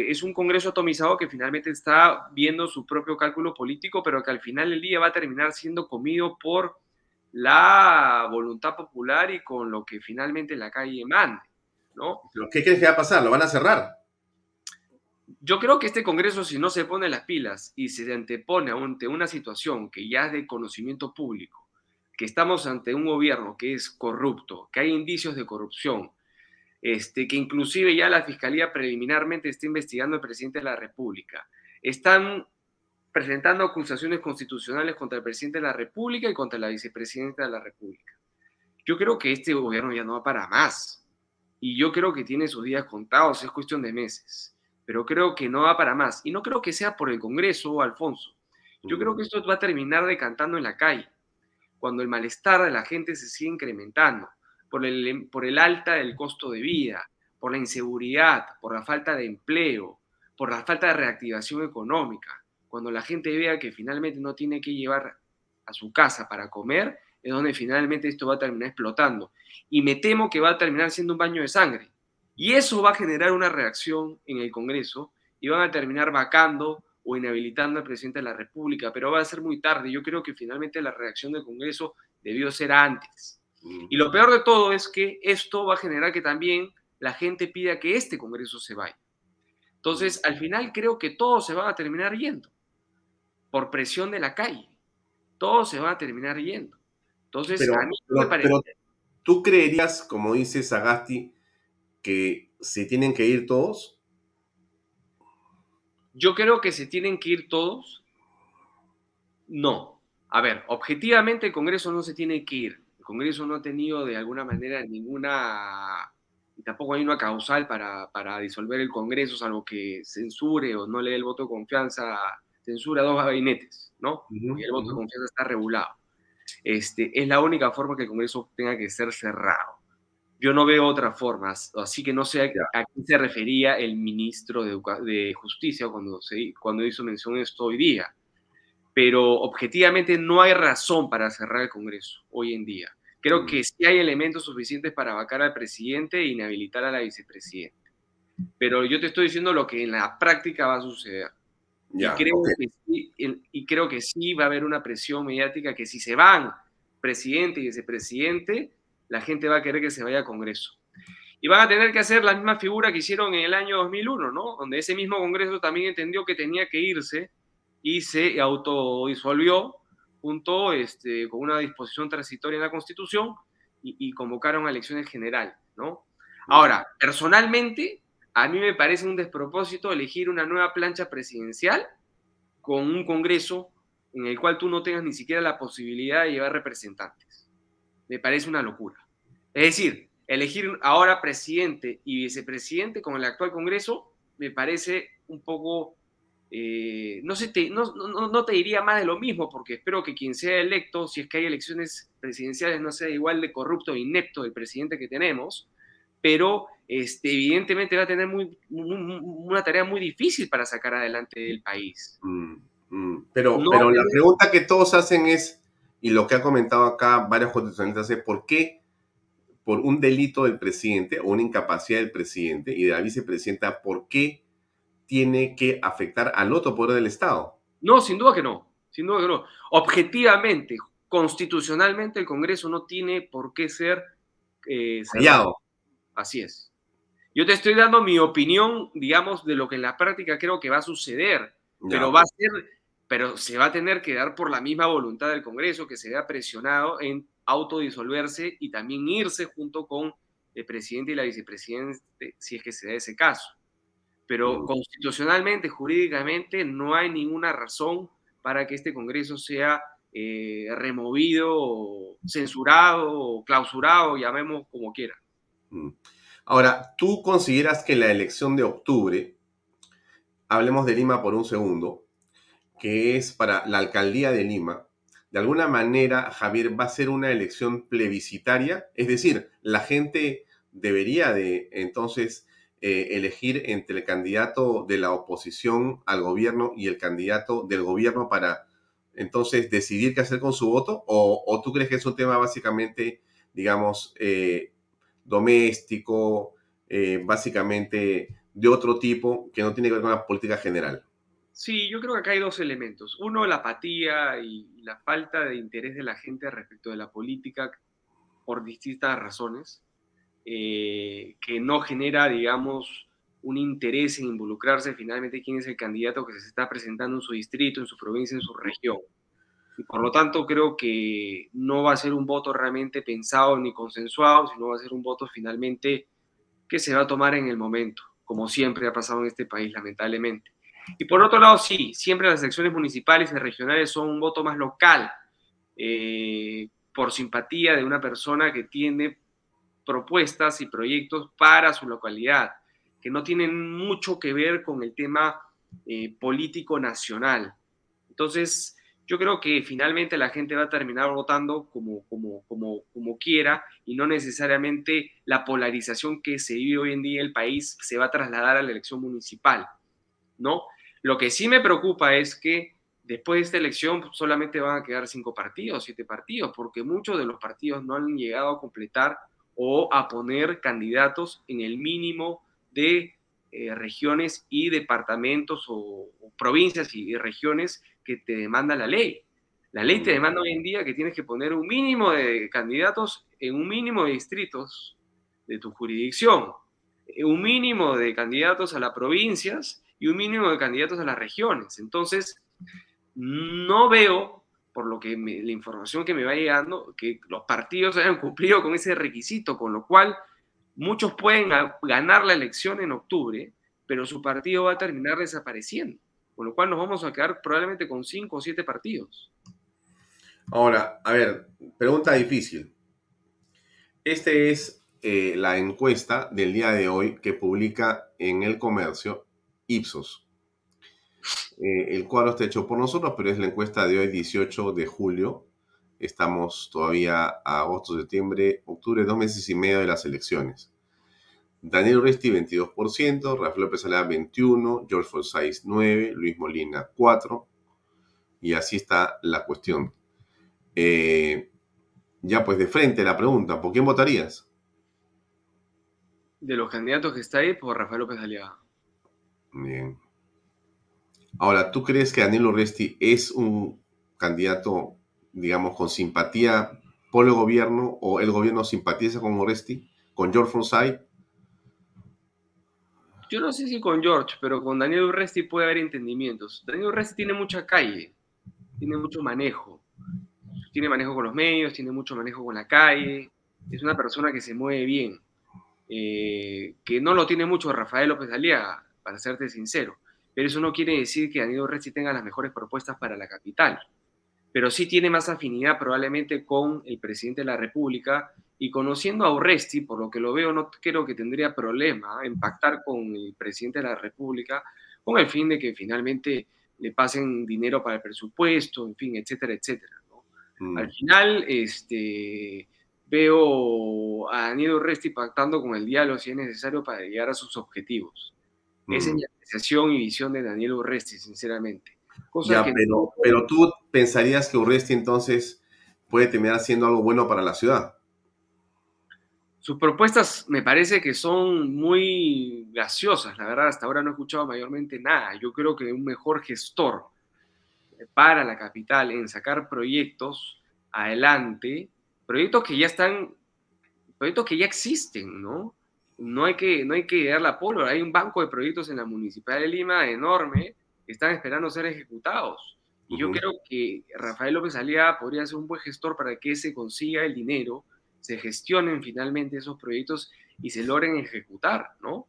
eh, es un Congreso atomizado que finalmente está viendo su propio cálculo político, pero que al final del día va a terminar siendo comido por la voluntad popular y con lo que finalmente la calle mande. ¿no? ¿Qué crees que va a pasar? ¿Lo van a cerrar? Yo creo que este Congreso, si no se pone las pilas y se antepone ante una situación que ya es de conocimiento público, que estamos ante un gobierno que es corrupto, que hay indicios de corrupción, este, que inclusive ya la Fiscalía preliminarmente está investigando al presidente de la República, están presentando acusaciones constitucionales contra el presidente de la República y contra la vicepresidenta de la República. Yo creo que este gobierno ya no va para más. Y yo creo que tiene sus días contados, es cuestión de meses pero creo que no va para más. Y no creo que sea por el Congreso, Alfonso. Yo creo que esto va a terminar decantando en la calle, cuando el malestar de la gente se sigue incrementando, por el, por el alta del costo de vida, por la inseguridad, por la falta de empleo, por la falta de reactivación económica. Cuando la gente vea que finalmente no tiene que llevar a su casa para comer, es donde finalmente esto va a terminar explotando. Y me temo que va a terminar siendo un baño de sangre y eso va a generar una reacción en el Congreso y van a terminar vacando o inhabilitando al presidente de la República, pero va a ser muy tarde. Yo creo que finalmente la reacción del Congreso debió ser antes. Y lo peor de todo es que esto va a generar que también la gente pida que este Congreso se vaya. Entonces, al final creo que todos se van a terminar yendo por presión de la calle. Todos se van a terminar yendo. Entonces, a mí me parece... pero tú creerías, como dice Sagasti, que se tienen que ir todos? Yo creo que se tienen que ir todos. No. A ver, objetivamente el Congreso no se tiene que ir. Congreso no ha tenido de alguna manera ninguna, tampoco hay una causal para, para disolver el Congreso, salvo que censure o no le dé el voto de confianza, censura dos gabinetes, ¿no? y el voto de confianza está regulado. Este, es la única forma que el Congreso tenga que ser cerrado yo no veo otras formas, así que no sé a, qué se refería el ministro de, Justicia cuando, se, cuando hizo mención de esto hoy día, pero objetivamente no hay razón para cerrar el Congreso hoy en día. Creo mm. que sí hay elementos suficientes para vacar al presidente e inhabilitar a la vicepresidenta. Pero yo te estoy diciendo lo que en la práctica va a suceder. y, creo que sí, y creo que sí va a haber una presión mediática que si se van presidente y vicepresidente, la gente va a querer que se vaya a Congreso. Y van a tener que hacer la misma figura que hicieron en el año 2001, ¿no? Donde ese mismo Congreso también entendió que tenía que irse y se autodisolvió junto este, con una disposición transitoria en la Constitución y, convocaron a elecciones generales, ¿no? Ahora, personalmente, a mí me parece un despropósito elegir una nueva plancha presidencial con un Congreso en el cual tú no tengas ni siquiera la posibilidad de llevar representantes me parece una locura. Es decir, elegir ahora presidente y vicepresidente con el actual Congreso me parece un poco, eh, no, sé, te, no, no, te diría más de lo mismo, porque espero que quien sea electo, si es que hay elecciones presidenciales, no sea igual de corrupto e inepto el presidente que tenemos, pero este, evidentemente va a tener muy, una tarea muy difícil para sacar adelante el país. Mm, mm. pero, pero la pregunta que todos hacen es, y lo que ha comentado acá varios constitucionalistas es por qué, por un delito del presidente o una incapacidad del presidente y de la vicepresidenta, ¿por qué tiene que afectar al otro poder del Estado? No, sin duda que no, sin duda que no. Objetivamente, constitucionalmente, el Congreso no tiene por qué ser eh. Así es. Yo te estoy dando mi opinión, digamos, de lo que en la práctica creo que va a suceder, pero va a ser, pero se va a tener que dar por la misma voluntad del Congreso, que se vea presionado en autodisolverse y también irse junto con el presidente y la vicepresidenta, si es que se da ese caso. Pero constitucionalmente, jurídicamente, no hay ninguna razón para que este Congreso sea eh, removido, censurado, clausurado, llamemos como quiera. Ahora, ¿tú consideras que la elección de octubre, hablemos de Lima por un segundo, que es para la alcaldía de Lima, de alguna manera, Javier, va a ser una elección plebiscitaria? Es decir, la gente debería de entonces eh, elegir entre el candidato de la oposición al gobierno y el candidato del gobierno para entonces decidir qué hacer con su voto? ¿O, tú crees que es un tema básicamente, digamos, eh, doméstico, eh, básicamente de otro tipo, que no tiene que ver con la política general? Sí, yo creo que acá hay dos elementos. Uno, la apatía y la falta de interés de la gente respecto de la política por distintas razones, eh, que no genera, digamos, un interés en involucrarse finalmente quién es el candidato que se está presentando en su distrito, en su provincia, en su región. Y por lo tanto creo que no va a ser un voto realmente pensado ni consensuado, sino va a ser un voto finalmente que se va a tomar en el momento, como siempre ha pasado en este país, lamentablemente. Y por otro lado, sí, siempre las elecciones municipales y regionales son un voto más local, eh, por simpatía de una persona que tiene propuestas y proyectos para su localidad, que no tienen mucho que ver con el tema eh, político nacional. Entonces, yo creo que finalmente la gente va a terminar votando como, como, como, como quiera y no necesariamente la polarización que se vive hoy en día en el país se va a trasladar a la elección municipal, ¿no? Lo que sí me preocupa es que después de esta elección solamente van a quedar cinco partidos, siete partidos, porque muchos de los partidos no han llegado a completar o a poner candidatos en el mínimo de eh, regiones y departamentos o, o provincias y regiones que te demanda la ley. La ley te demanda hoy en día que tienes que poner un mínimo de candidatos en un mínimo de distritos de tu jurisdicción, un mínimo de candidatos a las provincias y un mínimo de candidatos a las regiones. Entonces, no veo, por lo que la información que me va llegando, que los partidos hayan cumplido con ese requisito, con lo cual muchos pueden ganar la elección en octubre, pero su partido va a terminar desapareciendo con lo cual nos vamos a quedar probablemente con cinco o siete partidos. Ahora, a ver, pregunta difícil. Esta es eh, la encuesta del día de hoy que publica en el comercio Ipsos. Eh, el cuadro está hecho por nosotros, pero es la encuesta de hoy, 18 de julio. Estamos todavía a agosto, septiembre, octubre, dos meses y medio de las elecciones. Daniel Urresti 22%, Rafael López Alea 21%, George Forsyth 9%, Luis Molina 4%, y así está la cuestión. Eh, ya pues de frente la pregunta, ¿por quién votarías? De los candidatos que está ahí, por Rafael López Aliaga. Bien. Ahora, ¿tú crees que Daniel Urresti es un candidato, digamos, con simpatía por el gobierno o el gobierno simpatiza con Urresti, con George Forsyth? Yo no sé si con George, pero con Daniel Urresti puede haber entendimientos. Daniel Urresti tiene mucha calle, tiene mucho manejo. Tiene manejo con los medios, tiene mucho manejo con la calle. Es una persona que se mueve bien. Eh, que no lo tiene mucho Rafael López Aliaga, para serte sincero. Pero eso no quiere decir que Daniel Urresti tenga las mejores propuestas para la capital. Pero sí tiene más afinidad probablemente con el presidente de la República y conociendo a Urresti, por lo que lo veo, no creo que tendría problema en pactar con el presidente de la República con el fin de que finalmente le pasen dinero para el presupuesto, en fin, etcétera, etcétera. Mm. Al final, este, veo a Daniel Urresti pactando con el diálogo si es necesario para llegar a sus objetivos. Mm. Y visión de Daniel Urresti, sinceramente. pero, pero tú pensarías que Urresti entonces puede terminar haciendo algo bueno para la ciudad. Sus propuestas me parece que son muy graciosas, la verdad, hasta ahora no he escuchado mayormente nada. Yo creo que un mejor gestor para la capital en sacar proyectos adelante, proyectos que ya están, proyectos que ya existen, ¿no? No hay que, no hay que dar la pólvora. Hay un banco de proyectos en la Municipalidad de Lima enorme que están esperando ser ejecutados. Y yo creo que Rafael López Aliaga podría ser un buen gestor para que se consiga el dinero, se gestionen finalmente esos proyectos y se logren ejecutar, ¿no?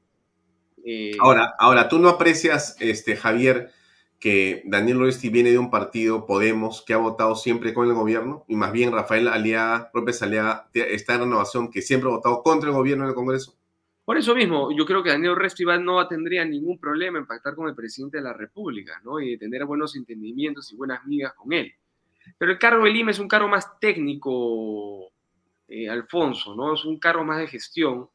Eh, ahora, ahora, tú no aprecias, este, Javier, que Daniel Oresti viene de un partido, Podemos, que ha votado siempre con el gobierno, y más bien Rafael Aliaga, López Aliaga, está en renovación, que siempre ha votado contra el gobierno en el Congreso. Por eso mismo, yo creo que Daniel Oresti no tendría ningún problema en pactar con el presidente de la República, ¿no? Y de tener buenos entendimientos y buenas migas con él. Pero el cargo de Lima es un cargo más técnico, eh, Alfonso, ¿no? Es un cargo más de gestión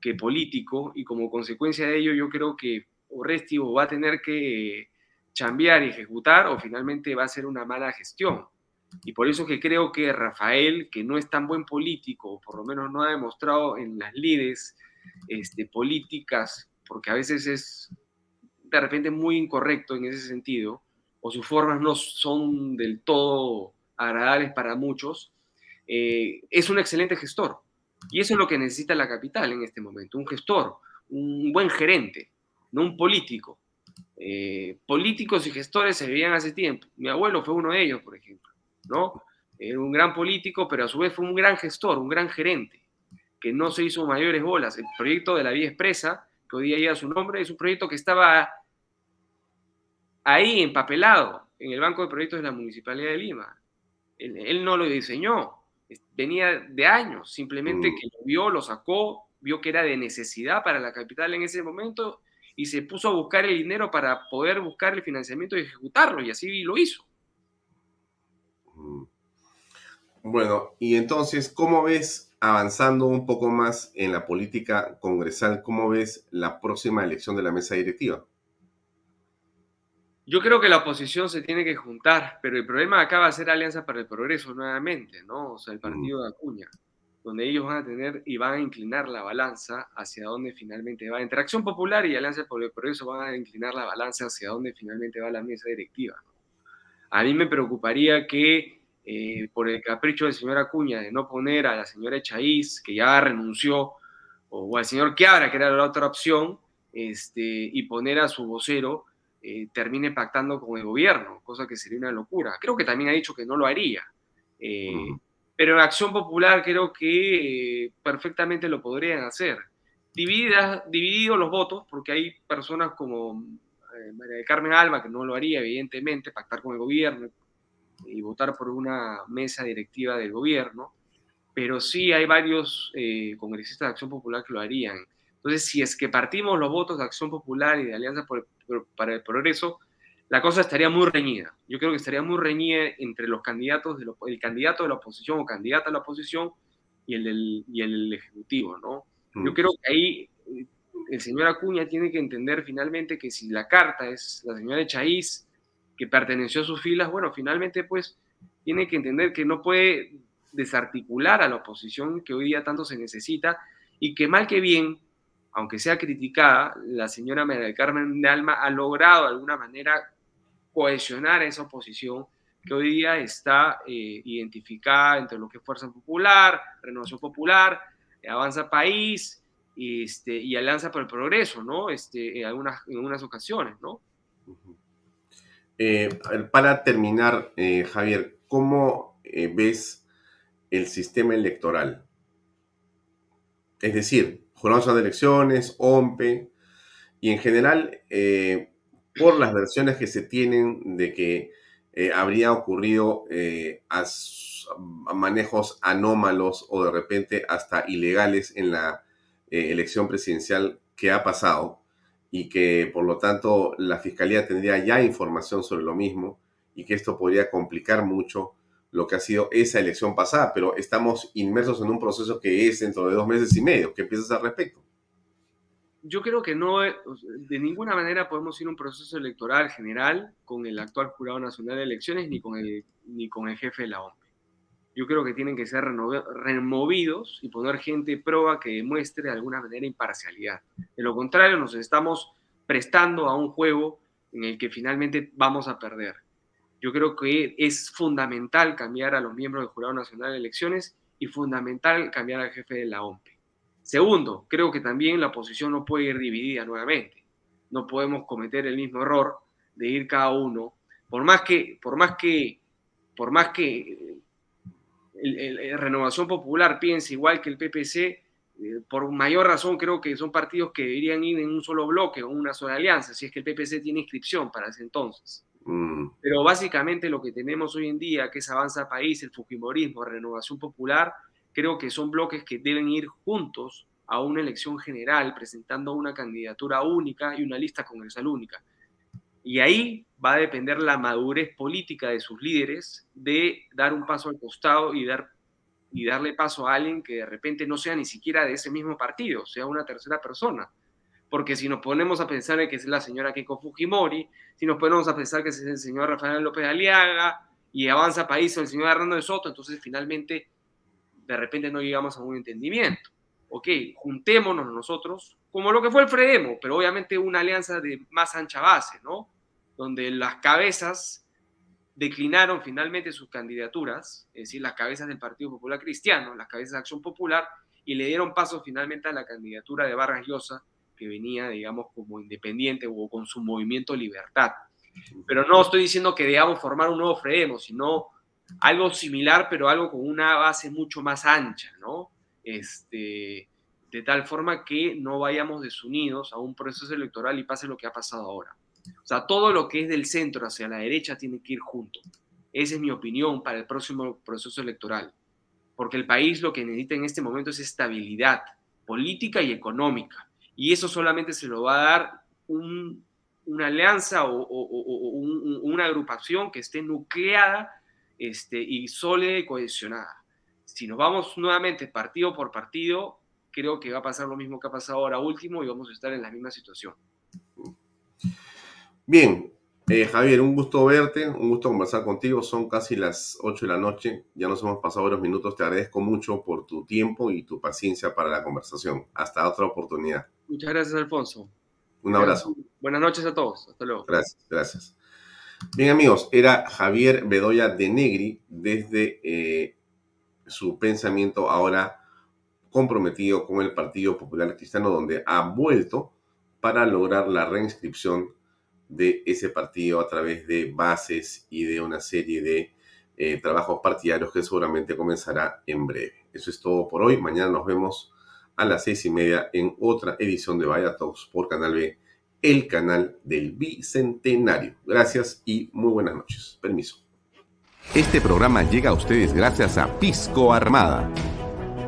que político, y como consecuencia de ello, yo creo que Oresti va a tener que chambear y ejecutar o finalmente va a ser una mala gestión. Y por eso que creo que Rafael, que no es tan buen político, o por lo menos no ha demostrado en las lides este, políticas, porque a veces es de repente muy incorrecto en ese sentido, o sus formas no son del todo agradables para muchos, eh, es un excelente gestor. Y eso es lo que necesita la capital en este momento, un gestor, un buen gerente, no un político. Eh, políticos y gestores se veían hace tiempo. Mi abuelo fue uno de ellos, por ejemplo, ¿no? Era un gran político, pero a su vez fue un gran gestor, un gran gerente, que no se hizo mayores bolas. El proyecto de la Vía Expresa, que hoy día lleva su nombre, es un proyecto que estaba ahí empapelado en el Banco de Proyectos de la Municipalidad de Lima. Él, no lo diseñó, venía de años, simplemente mm. que lo vio, lo sacó, vio que era de necesidad para la capital en ese momento y se puso a buscar el dinero para poder buscar el financiamiento y ejecutarlo, y así lo hizo. Mm. Bueno, y entonces, ¿cómo ves, avanzando un poco más en la política congresal, cómo ves la próxima elección de la mesa directiva? Yo creo que la oposición se tiene que juntar, pero el problema acá va a ser Alianza para el Progreso nuevamente, ¿no? O sea, el partido de Acuña donde ellos van a tener y van a inclinar la balanza hacia donde finalmente va. Entre Acción Popular y Alianza por el Progreso van a inclinar la balanza hacia donde finalmente va la mesa directiva. A mí me preocuparía que eh, por el capricho del señor Acuña de no poner a la señora Echaíz, que ya renunció, o, al señor Quiabra, que era la otra opción, este, y poner a su vocero, eh, termine pactando con el gobierno, cosa que sería una locura. Creo que también ha dicho que no lo haría. Eh, pero en Acción Popular creo que eh, perfectamente lo podrían hacer. Divididas, divididos los votos, porque hay personas como María del Carmen Alba, que no lo haría, evidentemente, pactar con el gobierno y votar por una mesa directiva del gobierno, pero sí hay varios eh, congresistas de Acción Popular que lo harían. Entonces, si es que partimos los votos de Acción Popular y de Alianza para el Progreso, la cosa estaría muy reñida. Yo creo que estaría muy reñida entre los candidatos, de el candidato de la oposición o candidata a la oposición y el, del, y el ejecutivo, ¿no? Yo mm. creo que ahí eh, el señor Acuña tiene que entender finalmente que si la carta es la señora Echaíz, que perteneció a sus filas, bueno, finalmente pues tiene que entender que no puede desarticular a la oposición que hoy día tanto se necesita y que mal que bien, aunque sea criticada, la señora María Carmen de Alma ha logrado de alguna manera cohesionar esa oposición que hoy día está eh, identificada entre lo que es Fuerza Popular, Renovación Popular, Avanza País este, y Alianza por el Progreso, ¿no? Este, en, algunas, ocasiones, ¿no? Eh, para terminar, eh, Javier, ¿cómo ves el sistema electoral? Es decir, jornadas de elecciones, OMPE, y en general, por las versiones que se tienen de que eh, habría ocurrido eh, manejos anómalos o de repente hasta ilegales en la eh, elección presidencial que ha pasado y que por lo tanto la fiscalía tendría ya información sobre lo mismo y que esto podría complicar mucho lo que ha sido esa elección pasada, pero estamos inmersos en un proceso que es dentro de dos meses y medio. ¿Qué piensas al respecto? yo creo que no, de ninguna manera podemos ir a un proceso electoral general con el actual Jurado Nacional de Elecciones ni con el, ni con el jefe de la OMP. Yo creo que tienen que ser removidos y poner gente prueba que demuestre de alguna manera imparcialidad. De lo contrario, nos estamos prestando a un juego en el que finalmente vamos a perder. Yo creo que es fundamental cambiar a los miembros del Jurado Nacional de Elecciones y fundamental cambiar al jefe de la OMP Segundo, creo que también la oposición no puede ir dividida nuevamente. No podemos cometer el mismo error de ir cada uno, por más que, por más que, por más que el, Renovación Popular piense igual que el PPC, eh, por mayor razón creo que son partidos que deberían ir en un solo bloque o una sola alianza, si es que el PPC tiene inscripción para ese entonces. Mm. Pero básicamente lo que tenemos hoy en día, que es Avanza País, el Fujimorismo, Renovación Popular, creo que son bloques que deben ir juntos a una elección general presentando una candidatura única y una lista congresal única. Y ahí va a depender la madurez política de sus líderes de dar un paso al costado y, dar, y darle paso a alguien que de repente no sea ni siquiera de ese mismo partido, sea una tercera persona. Porque si nos ponemos a pensar en que es la señora Keiko Fujimori, si nos ponemos a pensar que es el señor Rafael López Aliaga y avanza país o el señor Hernando de Soto, entonces finalmente de repente no llegamos a un entendimiento. Ok, juntémonos nosotros, como lo que fue el Fredemo, pero obviamente una alianza de más ancha base, ¿no? Donde las cabezas declinaron finalmente sus candidaturas, es decir, las cabezas del Partido Popular Cristiano, las cabezas de Acción Popular, y le dieron paso finalmente a la candidatura de Vargas Llosa, que venía, digamos, como independiente o con su movimiento Libertad. Pero no estoy diciendo que debamos formar un nuevo Fredemo, sino algo similar, pero algo con una base mucho más ancha, ¿no? Este, de tal forma que no vayamos desunidos a un proceso electoral y pase lo que ha pasado ahora. O sea, todo lo que es del centro hacia la derecha tiene que ir junto. Esa es mi opinión para el próximo proceso electoral. Porque el país lo que necesita en este momento es estabilidad política y económica. Y eso solamente se lo va a dar una alianza o, una agrupación que esté nucleada este, y sólida y cohesionada. Si nos vamos nuevamente partido por partido, creo que va a pasar lo mismo que ha pasado ahora último y vamos a estar en la misma situación. Bien, eh, Javier, un gusto verte, un gusto conversar contigo. Son casi las 8 de la noche, ya nos hemos pasado unos minutos. Te agradezco mucho por tu tiempo y tu paciencia para la conversación. Hasta otra oportunidad. Muchas gracias, Alfonso. Un abrazo. Buenas noches a todos. Hasta luego. Gracias, gracias. Bien amigos, era Javier Bedoya de Negri desde eh, su pensamiento ahora comprometido con el Partido Popular Cristiano, donde ha vuelto para lograr la reinscripción de ese partido a través de bases y de una serie de eh, trabajos partidarios que seguramente comenzará en breve. Eso es todo por hoy. Mañana nos vemos a las seis y media en otra edición de Vaya Talks por Canal B el canal del Bicentenario. Gracias y muy buenas noches. Permiso. Este programa llega a ustedes gracias a Pisco Armada.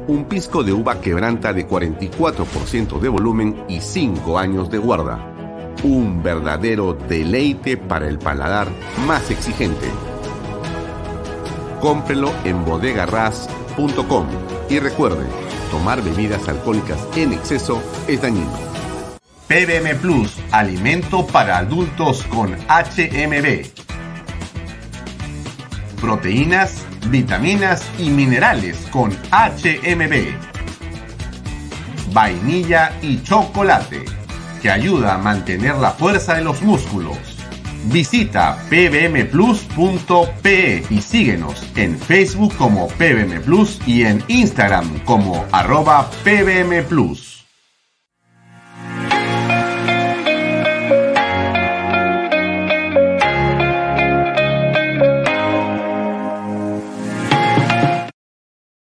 Un pisco de uva quebranta de 44% de volumen y 5 años de guarda. Un verdadero deleite para el paladar más exigente. Cómprelo en bodegarras.com y recuerde, tomar bebidas alcohólicas en exceso es dañino. PBM Plus, alimento para adultos con HMB. Proteínas, vitaminas y minerales con HMB. Vainilla y chocolate, que ayuda a mantener la fuerza de los músculos. Visita pbmplus.pe y síguenos en Facebook como PBM Plus y en Instagram como arroba PBM Plus.